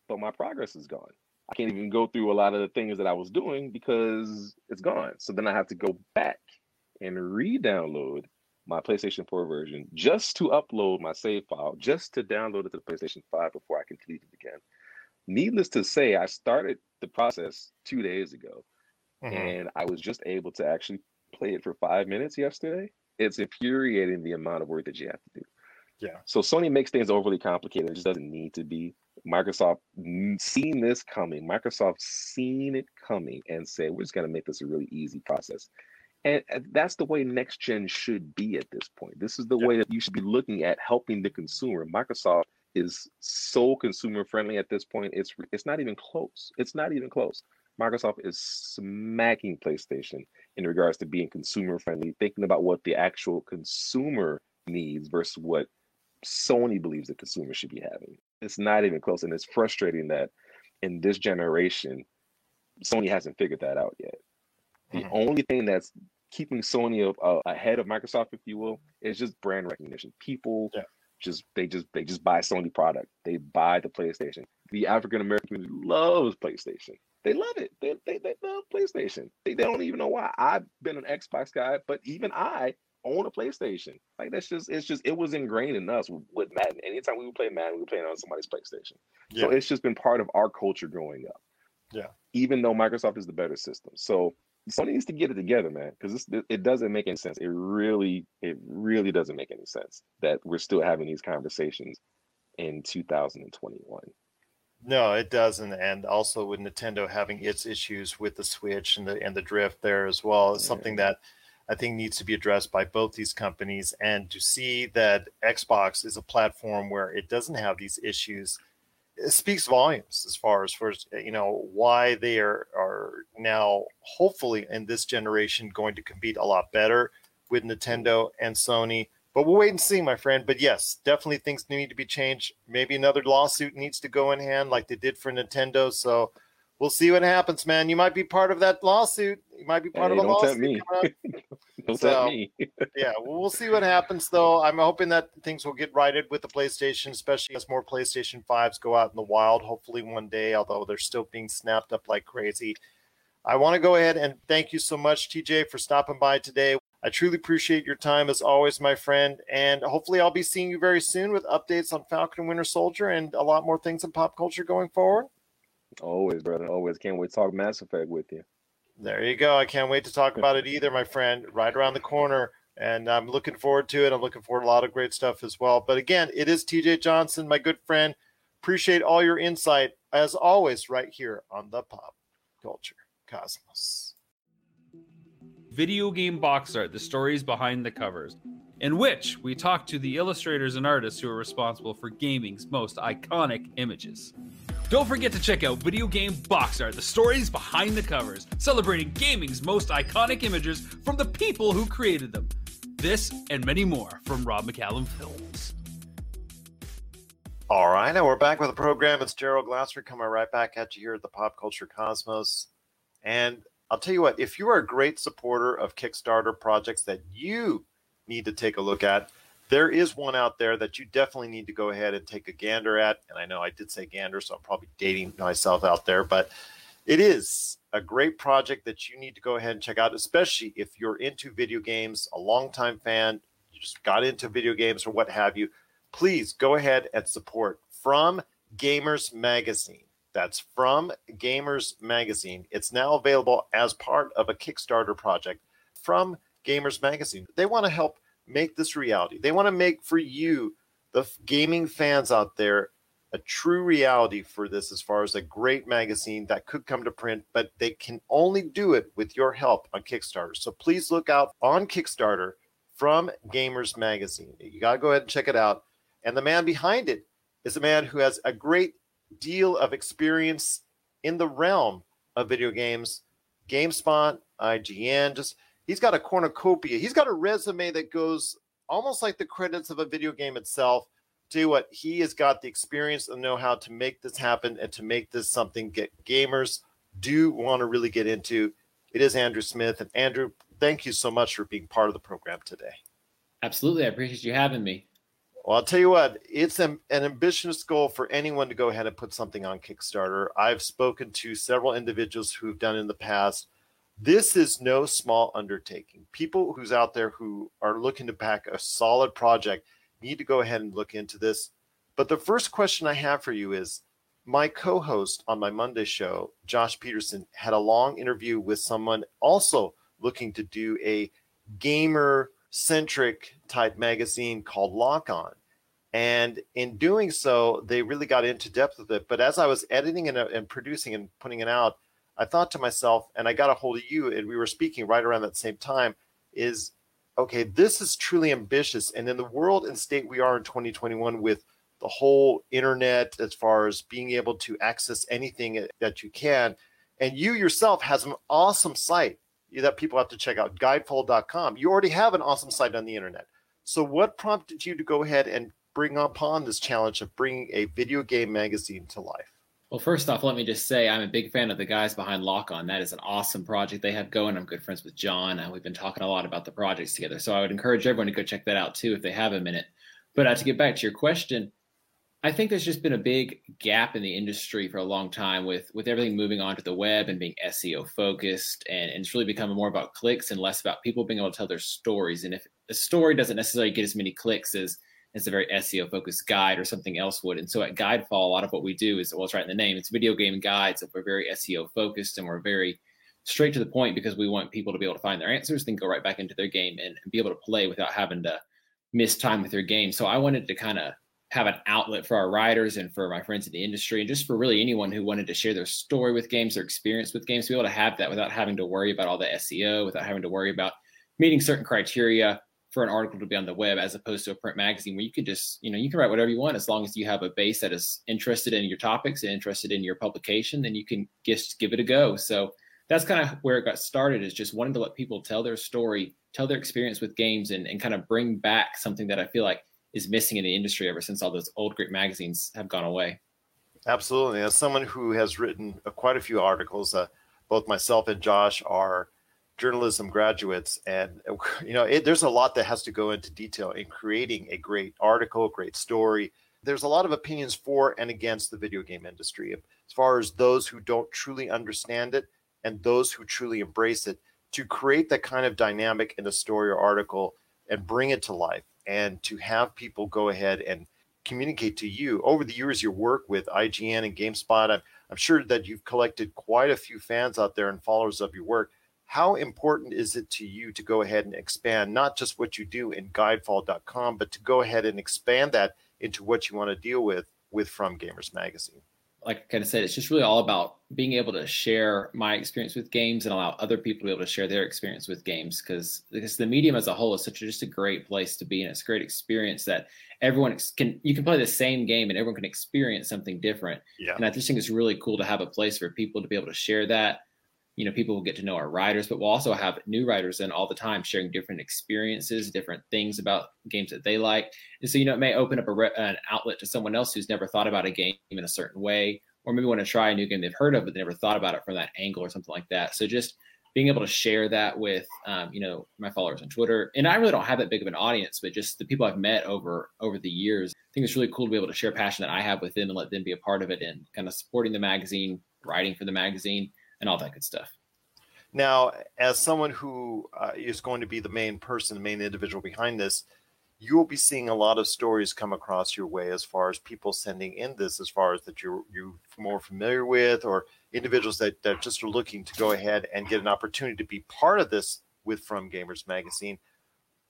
But my progress is gone. I can't even go through a lot of the things that I was doing because it's gone. So then I have to go back and re-download my PlayStation 4 version just to upload my save file, just to download it to the PlayStation 5 before I can delete it again. Needless to say, I started the process two days ago Mhm. and I was just able to actually play it for five minutes yesterday. It's infuriating the amount of work that you have to do. Yeah. So Sony makes things overly complicated. It just doesn't need to be. Microsoft seen this coming. Microsoft seen it coming and said, we're just going to make this a really easy process. And that's the way next gen should be at this point. This is the Yeah. way that you should be looking at helping the consumer. Microsoft is so consumer friendly at this point. It's it's not even close. It's not even close. Microsoft is smacking PlayStation in regards to being consumer friendly, thinking about what the actual consumer needs versus what Sony believes the consumer should be having. It's not even close. And it's frustrating that in this generation, Sony hasn't figured that out yet. The Mhm. only thing that's keeping Sony a- ahead of Microsoft, if you will, is just brand recognition. People Yeah. just they just they just buy Sony product. They buy the PlayStation. The African American community loves PlayStation. They love it. They, they, they love PlayStation. They, they don't even know why. I've been an Xbox guy, but even I own a PlayStation. Like that's just it's just it was ingrained in us with Madden. Anytime we would play Madden, we were playing on somebody's PlayStation. So it's just been part of our culture growing up. Yeah. Even though Microsoft is the better system. So Sony needs to get it together, man, because it doesn't make any sense. It really, it really doesn't make any sense that we're still having these conversations in 2021. No, it doesn't. And also with Nintendo having its issues with the Switch and the and the drift there as well is something that I think needs to be addressed by both these companies. And to see that Xbox is a platform where it doesn't have these issues, it speaks volumes as far as first you know why they are are now hopefully in this generation going to compete a lot better with Nintendo and Sony. But we'll wait and see, my friend. But yes, definitely things need to be changed. Maybe another lawsuit needs to go in hand, like they did for Nintendo. So we'll see what happens, man. You might be part of that lawsuit. You might be part Hey, of a lawsuit. me. coming up. *laughs* Don't So- me. *laughs* yeah, well, we'll see what happens, though. I'm hoping that things will get righted with the PlayStation, especially as more PlayStation 5s go out in the wild, hopefully one day, although they're still being snapped up like crazy. I want to go ahead and thank you so much, TJ, for stopping by today. I truly appreciate your time as always, my friend. And hopefully, I'll be seeing you very soon with updates on Falcon and Winter Soldier and a lot more things in pop culture going forward. Always, brother. Always. Can't wait to talk Mass Effect with you. There you go. I can't wait to talk about it either, my friend. Right around the corner. And I'm looking forward to it. I'm looking forward to a lot of great stuff as well. But again, it is TJ Johnson, my good friend. Appreciate all your insight, as always, right here on the Pop Culture Cosmos. Video game box art, the stories behind the covers, in which we talk to the illustrators and artists who are responsible for gaming's most iconic images. Don't forget to check out Video Game Box Art, the stories behind the covers, celebrating gaming's most iconic images from the people who created them. This and many more from Rob McCallum Films. All right, now we're back with the program. It's Gerald Glassford coming right back at you here at the Pop Culture Cosmos. And I'll tell you what, if you are a great supporter of Kickstarter projects that you need to take a look at, there is one out there that you definitely need to go ahead and take a gander at. And I know I did say gander, so I'm probably dating myself out there, but it is a great project that you need to go ahead and check out, especially if you're into video games, a longtime fan, you just got into video games or what have you. Please go ahead and support from Gamers Magazine. That's from Gamers Magazine. It's now available as part of a Kickstarter project from Gamers Magazine. They want to help make this reality. They want to make for you, the gaming fans out there, a true reality for this as far as a great magazine that could come to print, but they can only do it with your help on Kickstarter. So please look out on Kickstarter from Gamers Magazine. You got to go ahead and check it out. And the man behind it is a man who has a great deal of experience in the realm of video games, GameSpot, IGN, just he's got a cornucopia. He's got a resume that goes almost like the credits of a video game itself. Tell you what, he has got the experience and know-how to make this happen and to make this something get gamers do want to really get into. It is Andrew Smith. And Andrew, thank you so much for being part of the program today. Absolutely. I appreciate you having me. Well, I'll tell you what, it's an, an ambitious goal for anyone to go ahead and put something on Kickstarter. I've spoken to several individuals who've done in the past this is no small undertaking. People who's out there who are looking to back a solid project need to go ahead and look into this. But the first question I have for you is my co-host on my Monday show, Josh Peterson, had a long interview with someone also looking to do a gamer centric type magazine called Lock On. And in doing so, they really got into depth with it. But as I was editing and, uh, and producing and putting it out, I thought to myself, and I got a hold of you, and we were speaking right around that same time, is okay, this is truly ambitious. And in the world and state we are in 2021 with the whole internet, as far as being able to access anything that you can, and you yourself has an awesome site that people have to check out, guidefall.com. You already have an awesome site on the internet. So, what prompted you to go ahead and bring upon this challenge of bringing a video game magazine to life? Well, first off, let me just say I'm a big fan of the guys behind Lock On. That is an awesome project they have going. I'm good friends with John, and we've been talking a lot about the projects together. So I would encourage everyone to go check that out too if they have a minute. But uh, to get back to your question, I think there's just been a big gap in the industry for a long time with with everything moving onto the web and being SEO focused, and, and it's really becoming more about clicks and less about people being able to tell their stories. And if a story doesn't necessarily get as many clicks as it's a very SEO focused guide or something else would. And so at Guidefall, a lot of what we do is well, it's right in the name. It's video game guides. If we're very SEO focused and we're very straight to the point because we want people to be able to find their answers, then go right back into their game and, and be able to play without having to miss time with their game. So I wanted to kind of have an outlet for our writers and for my friends in the industry and just for really anyone who wanted to share their story with games, their experience with games, to be able to have that without having to worry about all the SEO, without having to worry about meeting certain criteria for an article to be on the web as opposed to a print magazine where you could just you know you can write whatever you want as long as you have a base that is interested in your topics and interested in your publication then you can just give it a go. So that's kind of where it got started is just wanting to let people tell their story tell their experience with games and, and kind of bring back something that i feel like is missing in the industry ever since all those old great magazines have gone away. Absolutely. As someone who has written quite a few articles uh, both myself and josh are journalism graduates and *laughs* you know it, there's a lot that has to go into detail in creating a great article great story. There's a lot of opinions for and against the video game industry. As far as those who don't truly understand it and those who truly embrace it to create that kind of dynamic in a story or article and bring it to life and to have people go ahead and communicate to you over the years your work with IGN and GameSpot. I'm, I'm sure that you've collected quite a few fans out there and followers of your work. How important is it to you to go ahead and expand not just what you do in guidefall.com, but to go ahead and expand that into what you want to deal with with From Gamers Magazine? Like I kind of said, it's just really all about being able to share my experience with games and allow other people to be able to share their experience with games because because the medium as a whole is such a, just a great place to be and it's a great experience that everyone can you can play the same game and everyone can experience something different. Yeah. And I just think it's really cool to have a place for people to be able to share that you know people will get to know our writers but we'll also have new writers in all the time sharing different experiences different things about games that they like. And so you know it may open up a re- an outlet to someone else who's never thought about a game in a certain way or maybe want to try a new game they've heard of but they never thought about it from that angle or something like that. So just being able to share that with um, you know my followers on twitter. And i really don't have that big of an audience but just the people i've met over over the years i think it's really cool to be able to share passion that i have with them and let them be a part of it and kind of supporting the magazine writing for the magazine and all that good stuff. Now, as someone who uh, is going to be the main person, the main individual behind this, you will be seeing a lot of stories come across your way as far as people sending in this, as far as that you're you more familiar with, or individuals that, that just are looking to go ahead and get an opportunity to be part of this with From Gamers Magazine.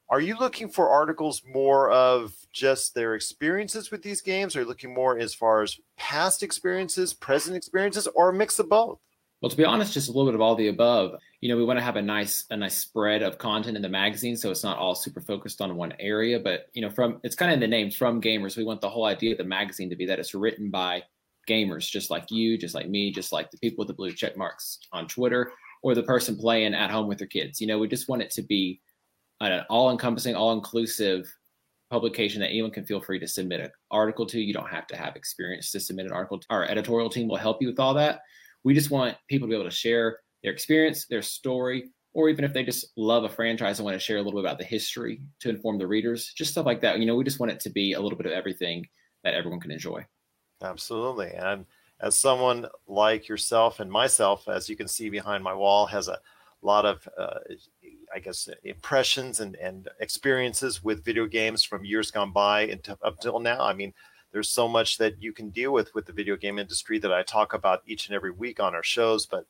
Are you looking for articles more of just their experiences with these games? Are you looking more as far as past experiences, present experiences, or a mix of both? Well, to be honest, just a little bit of all the above. You know, we want to have a nice a nice spread of content in the magazine, so it's not all super focused on one area. But you know, from it's kind of in the name from gamers. We want the whole idea of the magazine to be that it's written by gamers, just like you, just like me, just like the people with the blue check marks on Twitter, or the person playing at home with their kids. You know, we just want it to be an all-encompassing, all-inclusive publication that anyone can feel free to submit an article to. You don't have to have experience to submit an article. Our editorial team will help you with all that we just want people to be able to share their experience, their story, or even if they just love a franchise and want to share a little bit about the history to inform the readers, just stuff like that. You know, we just want it to be a little bit of everything that everyone can enjoy. Absolutely. And as someone like yourself and myself, as you can see behind my wall, has a lot of, uh, I guess, impressions and, and experiences with video games from years gone by and up till now. I mean, there's so much that you can deal with with the video game industry that I talk about each and every week on our shows. But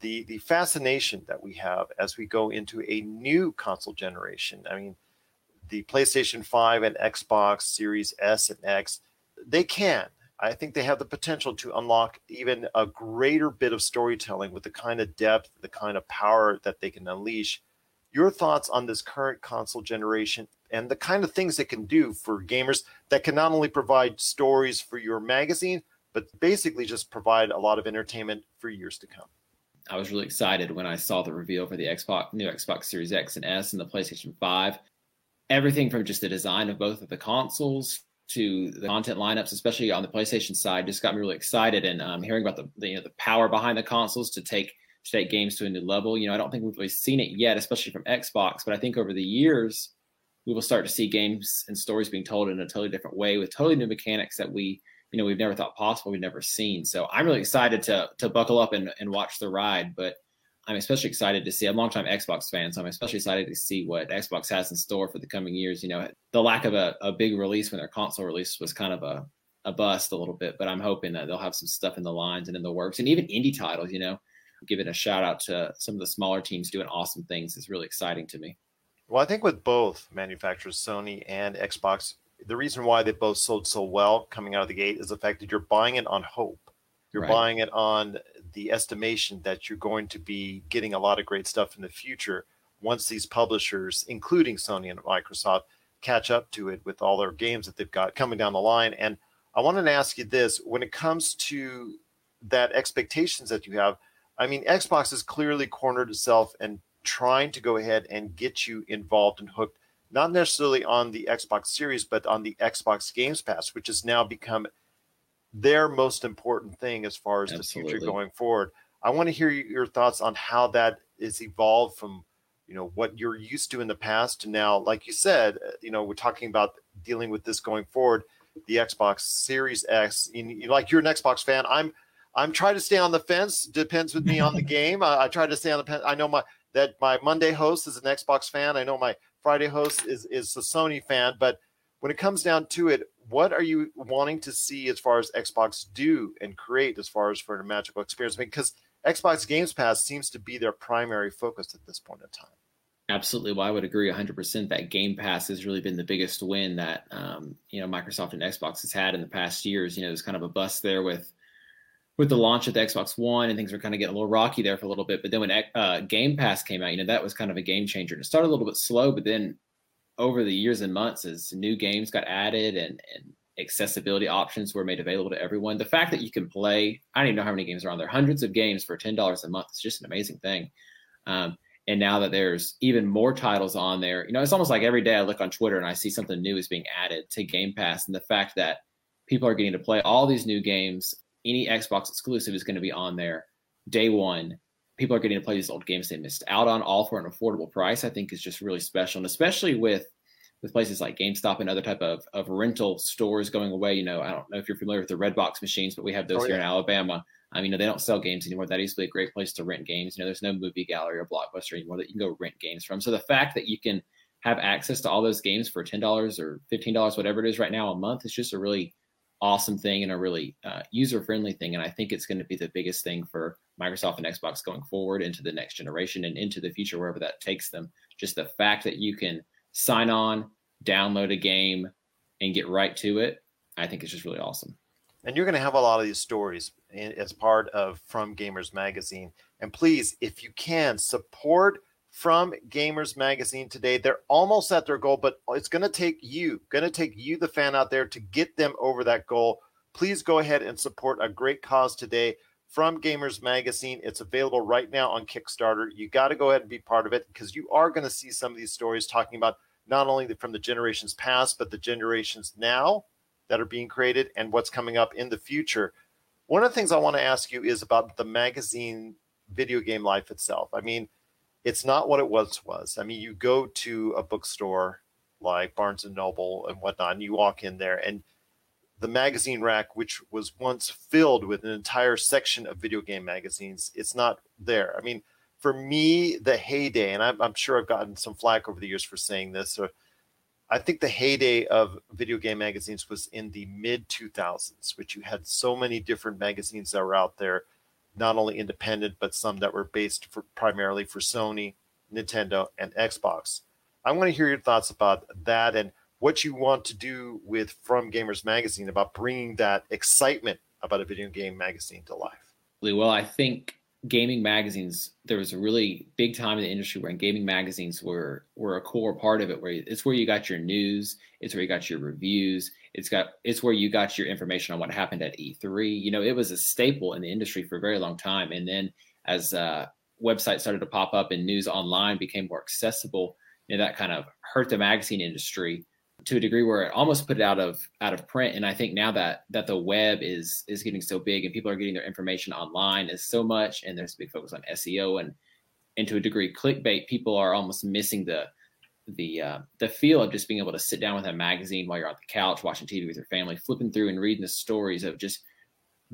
the the fascination that we have as we go into a new console generation. I mean, the PlayStation 5 and Xbox Series S and X, they can. I think they have the potential to unlock even a greater bit of storytelling with the kind of depth, the kind of power that they can unleash. Your thoughts on this current console generation and the kind of things it can do for gamers that can not only provide stories for your magazine, but basically just provide a lot of entertainment for years to come. I was really excited when I saw the reveal for the Xbox new Xbox Series X and S and the PlayStation 5. Everything from just the design of both of the consoles to the content lineups, especially on the PlayStation side, just got me really excited. And um, hearing about the, the, you know the power behind the consoles to take take games to a new level. You know, I don't think we've really seen it yet, especially from Xbox. But I think over the years, we will start to see games and stories being told in a totally different way with totally new mechanics that we you know we've never thought possible we've never seen so i'm really excited to to buckle up and, and watch the ride but i'm especially excited to see i'm a longtime xbox fan so i'm especially excited to see what xbox has in store for the coming years you know the lack of a, a big release when their console release was kind of a, a bust a little bit but i'm hoping that they'll have some stuff in the lines and in the works and even indie titles you know giving a shout out to some of the smaller teams doing awesome things is really exciting to me well, I think with both manufacturers, Sony and Xbox, the reason why they both sold so well coming out of the gate is the fact that you're buying it on hope. You're right. buying it on the estimation that you're going to be getting a lot of great stuff in the future once these publishers, including Sony and Microsoft, catch up to it with all their games that they've got coming down the line. And I wanted to ask you this when it comes to that expectations that you have, I mean, Xbox has clearly cornered itself and trying to go ahead and get you involved and hooked, not necessarily on the Xbox Series, but on the Xbox Games Pass, which has now become their most important thing as far as Absolutely. the future going forward. I want to hear your thoughts on how that is evolved from you know what you're used to in the past to now like you said uh, you know we're talking about dealing with this going forward the xbox series x like you're an xbox fan i'm i'm trying to stay on the fence depends with me on the *laughs* game I, I, try to stay on the fence i know my that my Monday host is an Xbox fan. I know my Friday host is is a Sony fan, but when it comes down to it, what are you wanting to see as far as Xbox do and create as far as for a magical experience? Because Xbox Games Pass seems to be their primary focus at this point in time. Absolutely. Well, I would agree 100% that Game Pass has really been the biggest win that um, you know Microsoft and Xbox has had in the past years. You know, there's kind of a bust there with with the launch of the Xbox One, and things were kind of getting a little rocky there for a little bit. But then when uh, Game Pass came out, you know, that was kind of a game changer. And it started a little bit slow, but then over the years and months, as new games got added and and accessibility options were made available to everyone, the fact that you can play, I don't even know how many games are on there, hundreds of games for ten dollars a month, is just an amazing thing. Um, and now that there's even more titles on there, you know, it's almost like every day I look on Twitter and I see something new is being added to Game Pass, and the fact that people are getting to play all these new games any Xbox exclusive is going to be on there day one. People are getting to play these old games they missed out on, all for an affordable price. I think is just really special, and especially with with places like GameStop and other type of, of rental stores going away. You know, I don't know if you're familiar with the Redbox machines, but we have those oh, here yeah. in Alabama. I mean, you know, they don't sell games anymore. That used to be a great place to rent games. You know, there's no movie gallery or blockbuster anymore that you can go rent games from. So the fact that you can have access to all those games for ten dollars or fifteen dollars, whatever it is right now a month, is just a really awesome thing and a really uh, user friendly thing. And I think it's going to be the biggest thing for Microsoft and Xbox going forward into the next generation and into the future, wherever that takes them. Just the fact that you can sign on, download a game, and get right to it, I think is just really awesome. And you're going to have a lot of these stories as part of From Gamers Magazine. And please, if you can, support from Gamers Magazine today. They're almost at their goal, but it's going to take you, going to take you, the fan out there, to get them over that goal. Please go ahead and support a great cause today from Gamers Magazine. It's available right now on Kickstarter. You got to go ahead and be part of it because you are going to see some of these stories talking about not only from the generations past, but the generations now that are being created and what's coming up in the future. One of the things I want to ask you is about the magazine video game life itself. I mean, it's not what it once was. I mean, you go to a bookstore like Barnes and Noble and whatnot, and you walk in there, and the magazine rack, which was once filled with an entire section of video game magazines, it's not there. I mean, for me, the heyday, and I'm, I'm sure I've gotten some flack over the years for saying this, or I think the heyday of video game magazines was in the mid 2000s, which you had so many different magazines that were out there not only independent, but some that were based for primarily for Sony, Nintendo, and Xbox. I want to hear your thoughts about that and what you want to do with From Gamers Magazine about bringing that excitement about a video game magazine to life. Well, I think gaming magazines there was a really big time in the industry when gaming magazines were were a core part of it where it's where you got your news it's where you got your reviews it's got it's where you got your information on what happened at e3 you know it was a staple in the industry for a very long time. And then as uh, websites started to pop up and news online became more accessible you know, that kind of hurt the magazine industry to a degree where it almost put it out of out of print. And i think now that that the web is is getting so big and people are getting their information online is so much and there's a big focus on seo and and to a degree clickbait people are almost missing the the uh, the feel of just being able to sit down with a magazine while you're on the couch watching tv with your family flipping through and reading the stories of just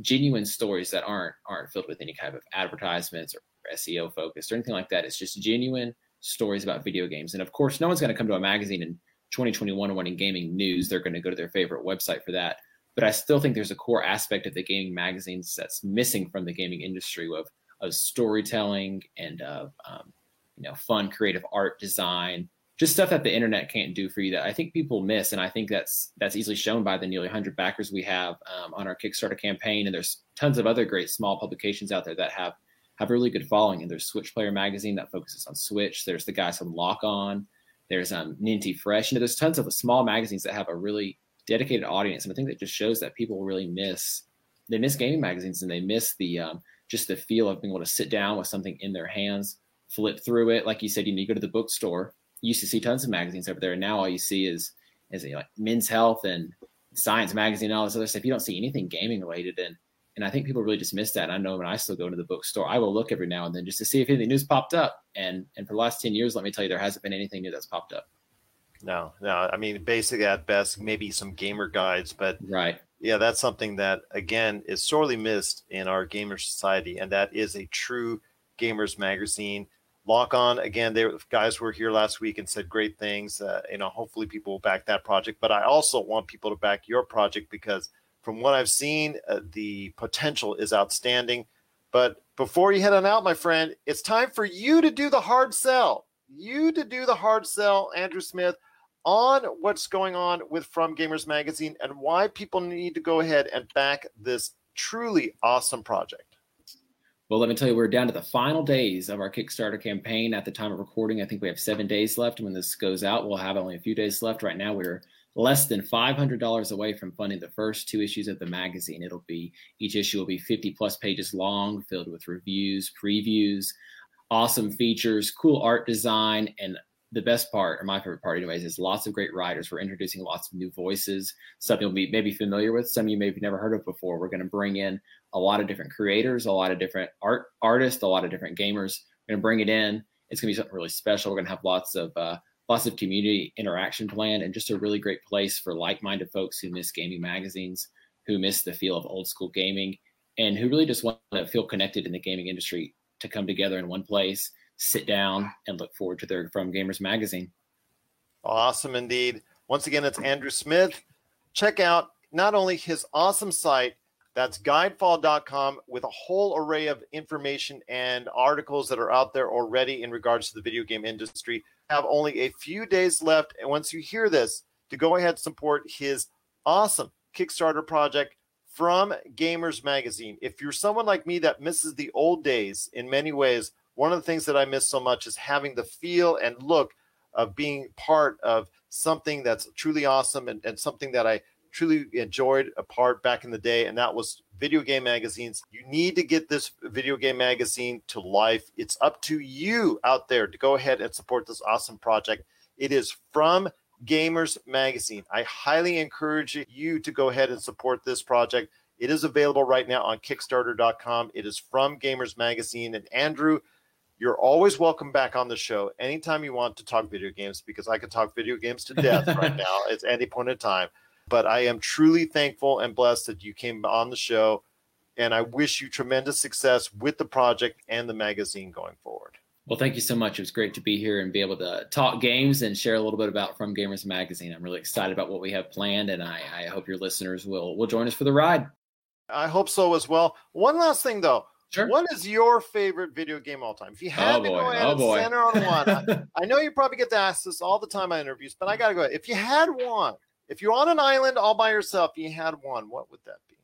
genuine stories that aren't aren't filled with any kind of advertisements or seo focused or anything like that. It's just genuine stories about video games. And of course no one's going to come to a magazine in 2021 when in gaming news, they're going to go to their favorite website for that. But I still think there's a core aspect of the gaming magazines that's missing from the gaming industry of, of storytelling and of um, you know fun creative art design, just stuff that the internet can't do for you that I think people miss. And I think that's that's easily shown by the nearly 100 backers we have um, on our Kickstarter campaign. And there's tons of other great small publications out there that have have a really good following. And there's Switch Player Magazine that focuses on Switch. There's the guys from Lock On there's um, Ninty Fresh. You know, there's tons of small magazines that have a really dedicated audience, and I think that just shows that people really miss they miss gaming magazines and they miss the um, just the feel of being able to sit down with something in their hands, flip through it. Like you said, you, know, you go to the bookstore. You used to see tons of magazines over there, and now all you see is is like Men's Health and Science Magazine and all this other stuff. You don't see anything gaming related, and and I think people really just miss that. And I know when I still go to the bookstore, I will look every now and then just to see if anything new's popped up. And and for the last 10 years, let me tell you, there hasn't been anything new that's popped up. No, no. I mean, basically at best, maybe some gamer guides, but right. Yeah, that's something that again is sorely missed in our gamer society, and that is a true gamers magazine Lock On again, they guys were here last week and said great things. Uh, you know, hopefully people will back that project. But I also want people to back your project because from what I've seen, uh, the potential is outstanding. But before you head on out, my friend, it's time for you to do the hard sell. You to do the hard sell, Andrew Smith, on what's going on with From Gamers Magazine and why people need to go ahead and back this truly awesome project. Well, let me tell you, we're down to the final days of our Kickstarter campaign. At the time of recording, I think we have seven days left. When this goes out, we'll have only a few days left. Right now, we're less than $500 away from funding the first two issues of the magazine. It'll be each issue will be 50 plus pages long, filled with reviews, previews, awesome features, cool art design, and the best part, or my favorite part, anyways, is lots of great writers. We're introducing lots of new voices, some you'll be maybe familiar with, some you may have never heard of before. We're going to bring in a lot of different creators, a lot of different art artists, a lot of different gamers. We're to bring it in. It's to be something really special. We're to have lots of uh, lots of community interaction planned, and just a really great place for like-minded folks who miss gaming magazines, who miss the feel of old school gaming, and who really just want to feel connected in the gaming industry to come together in one place sit down and look forward to their From Gamers magazine. Awesome indeed. Once again, it's Andrew Smith. Check out not only his awesome site, that's guidefall.com with a whole array of information and articles that are out there already in regards to the video game industry. Have only a few days left. And once you hear this, to go ahead and support his awesome Kickstarter project from Gamers Magazine. If you're someone like me that misses the old days in many ways, one of the things that I miss so much is having the feel and look of being part of something that's truly awesome and, and something that I truly enjoyed a part back in the day, and that was video game magazines. You need to get this video game magazine to life. It's up to you out there to go ahead and support this awesome project. It is from Gamers Magazine. I highly encourage you to go ahead and support this project. It is available right now on Kickstarter.com. It is from Gamers Magazine. And Andrew, you're always welcome back on the show anytime you want to talk video games because I can talk video games to death right *laughs* now at any point in time. But I am truly thankful and blessed that you came on the show. And I wish you tremendous success with the project and the magazine going forward. Well, thank you so much. It was great to be here and be able to talk games and share a little bit about From Gamers Magazine. I'm really excited about what we have planned, and I, I hope your listeners will will join us for the ride. I hope so as well. One last thing, though. Sure. What is your favorite video game all time? If you had oh, to boy. go ahead oh, and boy. center on one, I, *laughs* I, know you probably get to ask this all the time on interviews, but I got to go. Ahead. If you had one, if you're on an island all by yourself, you had one, what would that be?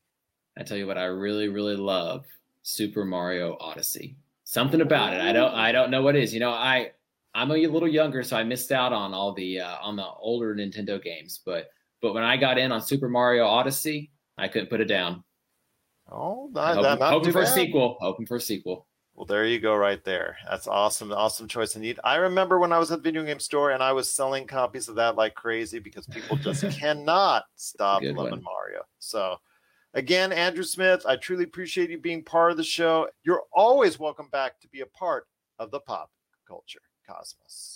I tell you what, I really, really love Super Mario Odyssey. Something about it. I don't, I don't know what it is. You know, I, I'm a little younger, so I missed out on all the uh, on the older Nintendo games. But, but when I got in on Super Mario Odyssey, I couldn't put it down. Oh, not, hoping, not hoping for bad. a sequel. Hoping for a sequel. Well, there you go, right there. That's awesome. Awesome choice indeed. I remember when I was at the video game store and I was selling copies of that like crazy because people just *laughs* cannot stop loving one. Mario. So, again, Andrew Smith, I truly appreciate you being part of the show. You're always welcome back to be a part of the pop culture cosmos.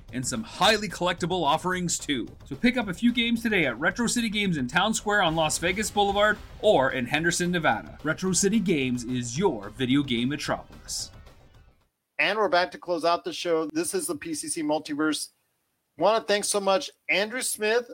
and some highly collectible offerings too. So pick up a few games today at Retro City Games in Town Square on Las Vegas Boulevard or in Henderson, Nevada. Retro City Games is your video game metropolis. And we're back to close out the show. This is the PCC Multiverse. Want to thank so much Andrew Smith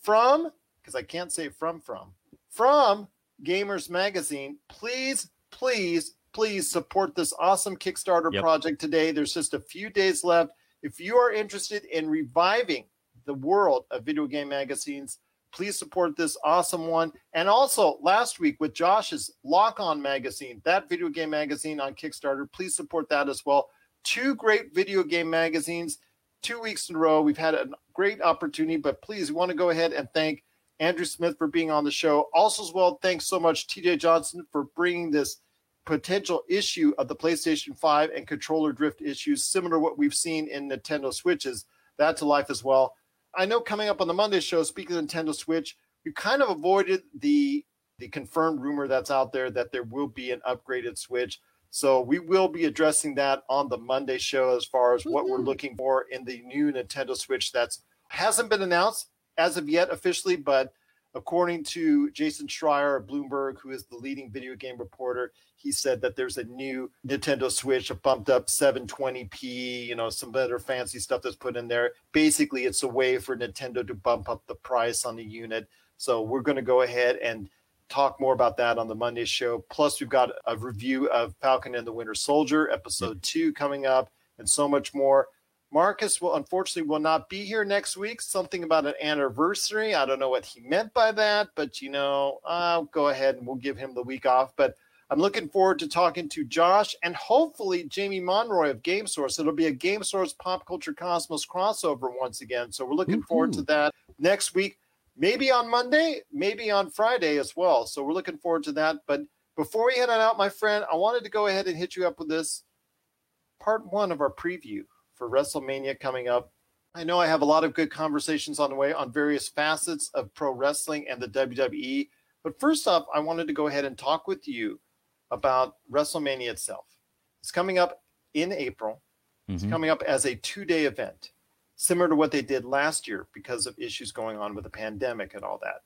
from, because I can't say from from, from Gamers Magazine. Please, please, please support this awesome Kickstarter yep. project today. There's just a few days left if you are interested in reviving the world of video game magazines, please support this awesome one. And also, last week with Josh's Lock On magazine, that video game magazine on Kickstarter, please support that as well. Two great video game magazines, two weeks in a row. We've had a great opportunity, but please, we want to go ahead and thank Andrew Smith for being on the show. Also, as well, thanks so much, TJ Johnson, for bringing this potential issue of the PlayStation 5 and controller drift issues, similar to what we've seen in Nintendo Switches, that to life as well. I know coming up on the Monday show, speaking of Nintendo Switch, we kind of avoided the the confirmed rumor that's out there that there will be an upgraded Switch. So we will be addressing that on the Monday show as far as what we're mm-hmm. looking for in the new Nintendo Switch that's hasn't been announced as of yet officially, but according to Jason Schreier of Bloomberg, who is the leading video game reporter, he said that there's a new Nintendo Switch, a bumped up 720p, you know, some better fancy stuff that's put in there. Basically, it's a way for Nintendo to bump up the price on the unit. So we're going to go ahead and talk more about that on the Monday show. Plus, we've got a review of Falcon and the Winter Soldier, episode mm-hmm. two, coming up, and so much more. Marcus will unfortunately will not be here next week. Something about an anniversary. I don't know what he meant by that, but you know, I'll go ahead and we'll give him the week off. But I'm looking forward to talking to Josh and hopefully Jamie Monroy of Game Source. It'll be a Game Source Pop Culture Cosmos crossover once again. So we're looking forward to that next week maybe on Monday, maybe on Friday as well. So we're looking forward to that. But before we head on out, my friend, I wanted to go ahead and hit you up with this part one of our preview for WrestleMania coming up. I know I have a lot of good conversations on the way on various facets of pro wrestling and the WWE. But first off, I wanted to go ahead and talk with you about WrestleMania itself. It's coming up in April. It's Mhm. coming up as a two day event similar to what they did last year because of issues going on with the pandemic and all that.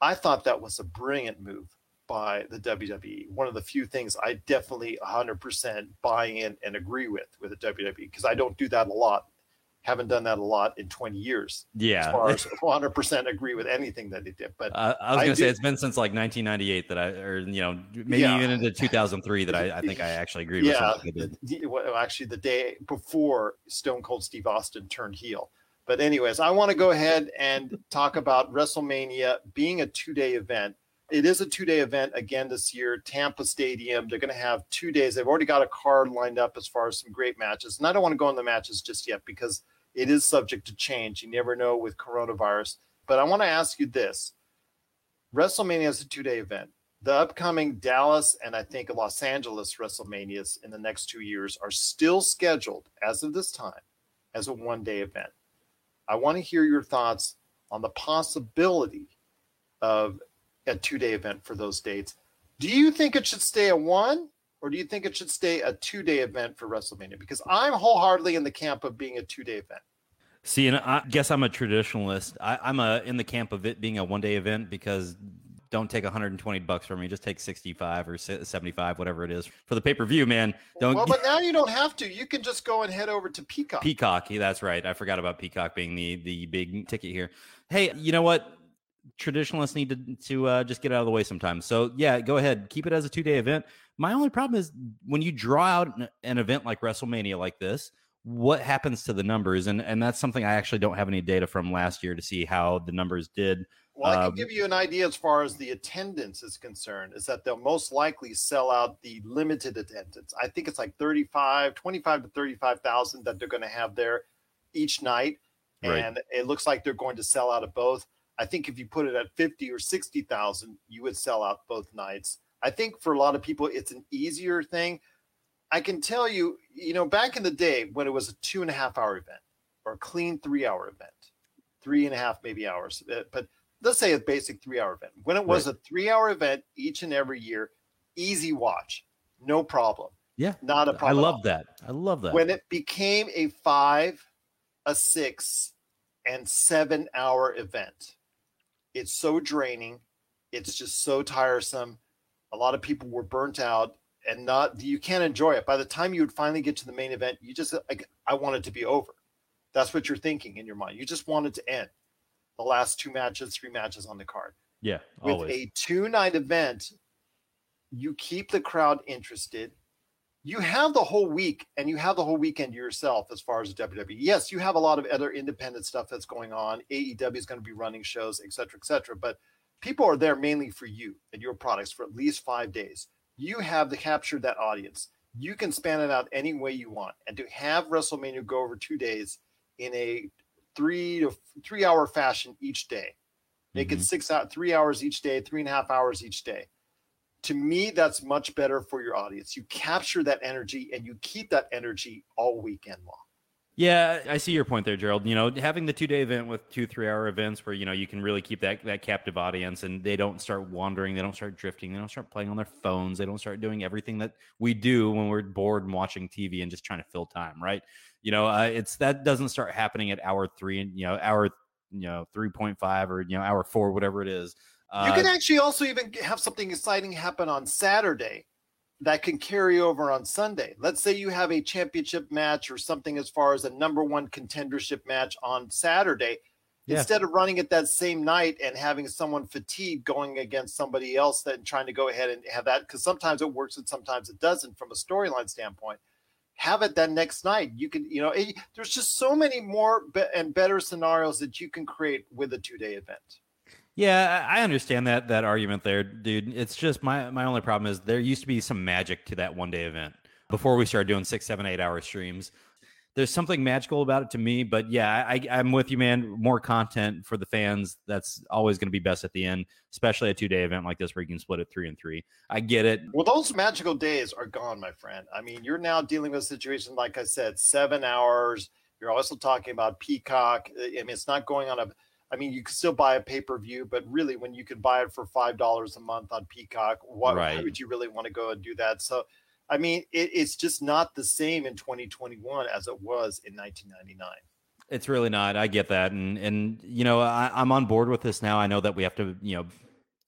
I thought that was a brilliant move by the WWE. One of the few things I definitely 100% buy in and agree with with the WWE because I don't do that a lot. Haven't done that a lot in 20 years. As Yeah. far as *laughs* 100% agree with anything that they did. But Uh, I was gonna say it's been since like 1998 that I, or you know, maybe Yeah. even into 2003 that I, I think I actually agreed with yeah, something they did. well, actually the day before Stone Cold Steve Austin turned heel. But anyways, I want to go ahead and talk about WrestleMania being a two-day event. It is a two-day event again this year. Tampa Stadium. They're going to have two days. They've already got a card lined up as far as some great matches, and I don't want to go on the matches just yet because it is subject to change. You never know with coronavirus. But I want to ask you this: WrestleMania is a two-day event the upcoming Dallas and I think Los Angeles WrestleManias in the next two years are still scheduled as of this time as a one day event. I want to hear your thoughts on the possibility of a two day event for those dates. Do you think it should stay a one or do you think it should stay a two day event for WrestleMania? Because I'm wholeheartedly in the camp of being a two day event. See, and I guess I'm a traditionalist. I, I'm a in the camp of it being a one day event because don't take 120 bucks from me. Just take 65 or 75, whatever it is for the pay per view, man. Don't Well, but *laughs* now you don't have to. You can just go and head over to Peacock. Peacock. Yeah, that's right. I forgot about Peacock being the the big ticket here. Hey, you know what? Traditionalists need to to uh, just get out of the way sometimes. So yeah, go ahead, keep it as a two day event. My only problem is when you draw out an, an event like WrestleMania like this. What happens to the numbers? And and that's something I actually don't have any data from last year to see how the numbers did. Well, I can Um, give you an idea as far as the attendance is concerned, is that they'll most likely sell out the limited attendance. I think it's like 35, 25 to 35,000 that they're going to have there each night. Right. And it looks like they're going to sell out of both. I think if you put it at 50 or 60,000, you would sell out both nights. I think for a lot of people, it's an easier thing. I can tell you, you know, back in the day when it was a two and a half hour event or a clean three hour event, three and a half maybe hours, uh, but let's say a basic three hour event. When it was a three hour event each and every year, easy watch, no problem. Yeah, Not a problem. I love that. I love that. When it became a five, a six, and seven hour event, it's so draining. It's just so tiresome. A lot of people were burnt out and not, you can't enjoy it. By the time you would finally get to the main event, you just, like, I want it to be over. That's what you're thinking in your mind. You just want it to end. The last two matches, three matches on the card yeah, with always. a two night event, you keep the crowd interested. You have the whole week and you have the whole weekend to yourself as far as WWE. Yes, you have a lot of other independent stuff that's going on. AEW is going to be running shows, et cetera, et cetera. But people are there mainly for you and your products for at least five days. You have to capture that audience. You can span it out any way you want. And to have WrestleMania go over two days in a three to three hour fashion each day, make it Mhm. six out three hours each day three and a half hours each day to me that's much better for your audience you capture that energy and you keep that energy all weekend long Yeah, I see your point there, Gerald. You know, having the two day event with two three hour events where you know you can really keep that that captive audience and they don't start wandering, they don't start drifting, they don't start playing on their phones, they don't start doing everything that we do when we're bored and watching TV and just trying to fill time, right? You know, uh, it's that doesn't start happening at hour three and you know hour you know three point five or you know hour four, whatever it is. Uh, you can actually also even have something exciting happen on Saturday that can carry over on Sunday. Let's say you have a championship match or something as far as a number one contendership match on Saturday. Yeah. Instead of running it that same night and having someone fatigued going against somebody else and trying to go ahead and have that, because sometimes it works and sometimes it doesn't from a storyline standpoint. Have it that next night. You can, you know, it, there's just so many more be- and better scenarios that you can create with a two day event. Yeah, I understand that that argument there, dude. It's just my my only problem is there used to be some magic to that one day event before we started doing six, seven, eight hour streams. There's something magical about it to me, but yeah, I, I'm with you, man. More content for the fans. That's always going to be best at the end, especially a two day event like this where you can split it three and three. I get it. Well, those magical days are gone, my friend. I mean, you're now dealing with a situation like I said, seven hours. You're also talking about Peacock. I mean, it's not going on a I mean, you can still buy a pay per view, but really, when you can buy it for five dollars a month on Peacock, what right. why would you really want to go and do that? So, I mean, it, it's just not the same in 2021 as it was in 1999. It's really not. I get that, and and you know, I, I'm on board with this now. I know that we have to, you know,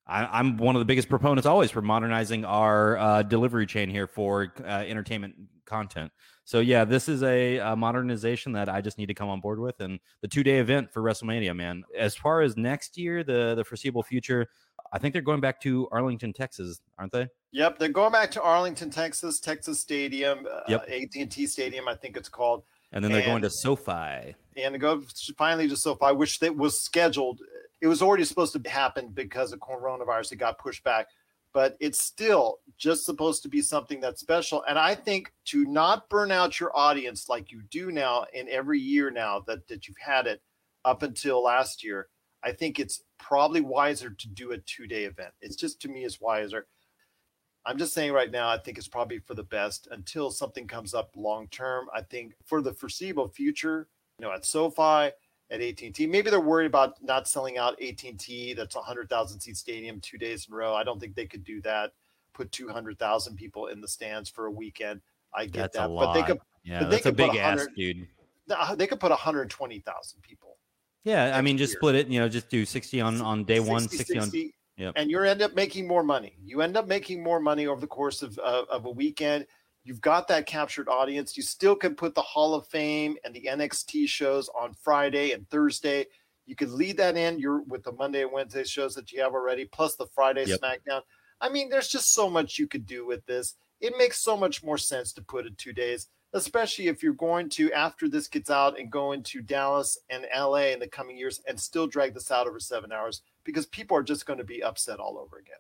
I, am one of the biggest proponents always for modernizing our uh, delivery chain here for uh, entertainment content. So yeah, this is a, a, modernization that I just need to come on board with, and the two day event for WrestleMania, man. As far as next year, the the foreseeable future, I think they're going back to Arlington, Texas, aren't they? Yep, they're going back to Arlington, Texas, Texas Stadium, uh, yep. AT&T Stadium, I think it's called. And then they're and, going to SoFi. And to go finally to SoFi, which they, was scheduled it was already supposed to happen because of coronavirus. It got pushed back, but it's still just supposed to be something that's special. And I think to not burn out your audience like you do now in every year now that, that you've had it up until last year, I think it's probably wiser to do a two day event. It's just to me is wiser. I'm just saying right now, I think it's probably for the best until something comes up long term. I think for the foreseeable future, you know, at SoFi, at AT&T. Maybe they're worried about not selling out AT&T. That's a hundred thousand seat stadium two days in a row. I don't think they could do that. Put two hundred thousand people in the stands for a weekend. I get that's that, but they could. Yeah, that's a big ask, dude. They could put one hundred twenty thousand people. Yeah, I mean, just year. split it. You know, just do sixty on on day 60, one, 60, 60 on. Yep. And you end up making more money. You end up making more money over the course of, of, of a weekend You've got that captured audience. You still can put the Hall of Fame and the NXT shows on Friday and Thursday. You could lead that in You're with the Monday and Wednesday shows that you have already, plus the Friday yep. SmackDown. I mean, there's just so much you could do with this. It makes so much more sense to put it two days, especially if you're going to, after this gets out, and go into Dallas and LA in the coming years and still drag this out over seven hours because people are just going to be upset all over again.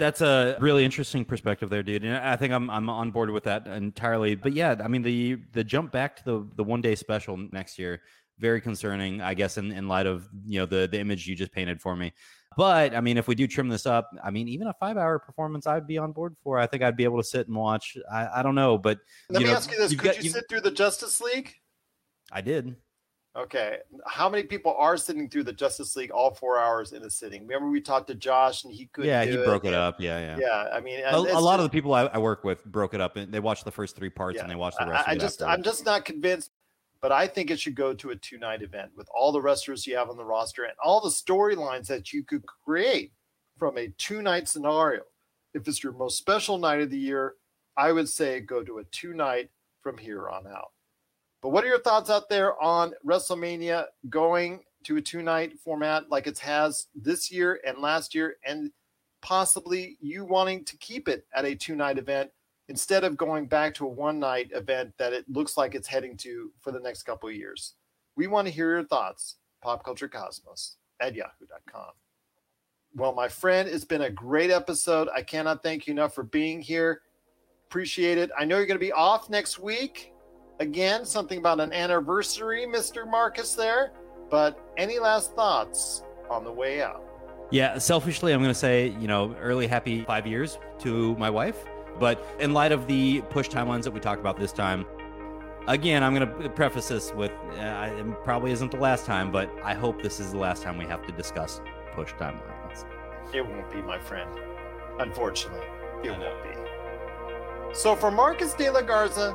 That's a really interesting perspective there, dude. And I think I'm I'm on board with that entirely. But yeah, I mean the the jump back to the the one day special next year, very concerning, I guess, in, in light of you know the the image you just painted for me. But I mean, if we do trim this up, I mean, even a five hour performance, I'd be on board for. I think I'd be able to sit and watch. I, I don't know, but let me know, ask you this: Could got, you sit through the Justice League? I did. Okay. How many people are sitting through the Justice League all four hours in a sitting? Remember we talked to Josh and he could Yeah, he broke it, it up. Yeah, yeah. Yeah. I mean a, a lot just, of the people I, I, work with broke it up and they watched the first three parts yeah, and they watched the rest I, I just I'm just not convinced, but I think it should go to a two night event with all the wrestlers you have on the roster and all the storylines that you could create from a two night scenario. If it's your most special night of the year, I would say go to a two night from here on out. But what are your thoughts out there on WrestleMania going to a two night format like it has this year and last year, and possibly you wanting to keep it at a two night event instead of going back to a one night event that it looks like it's heading to for the next couple of years? We want to hear your thoughts. PopCultureCosmos at yahoo.com. Well, my friend, it's been a great episode. I cannot thank you enough for being here. Appreciate it. I know you're going to be off next week Again, something about an anniversary, Mr. Marcus, there. But any last thoughts on the way out? Yeah, selfishly, I'm going to say, you know, early happy five years to my wife. But in light of the push timelines that we talked about this time, again, I'm going to preface this with uh, it probably isn't the last time, but I hope this is the last time we have to discuss push timelines. It won't be, my friend. Unfortunately, it won't be. So for Marcus De La Garza,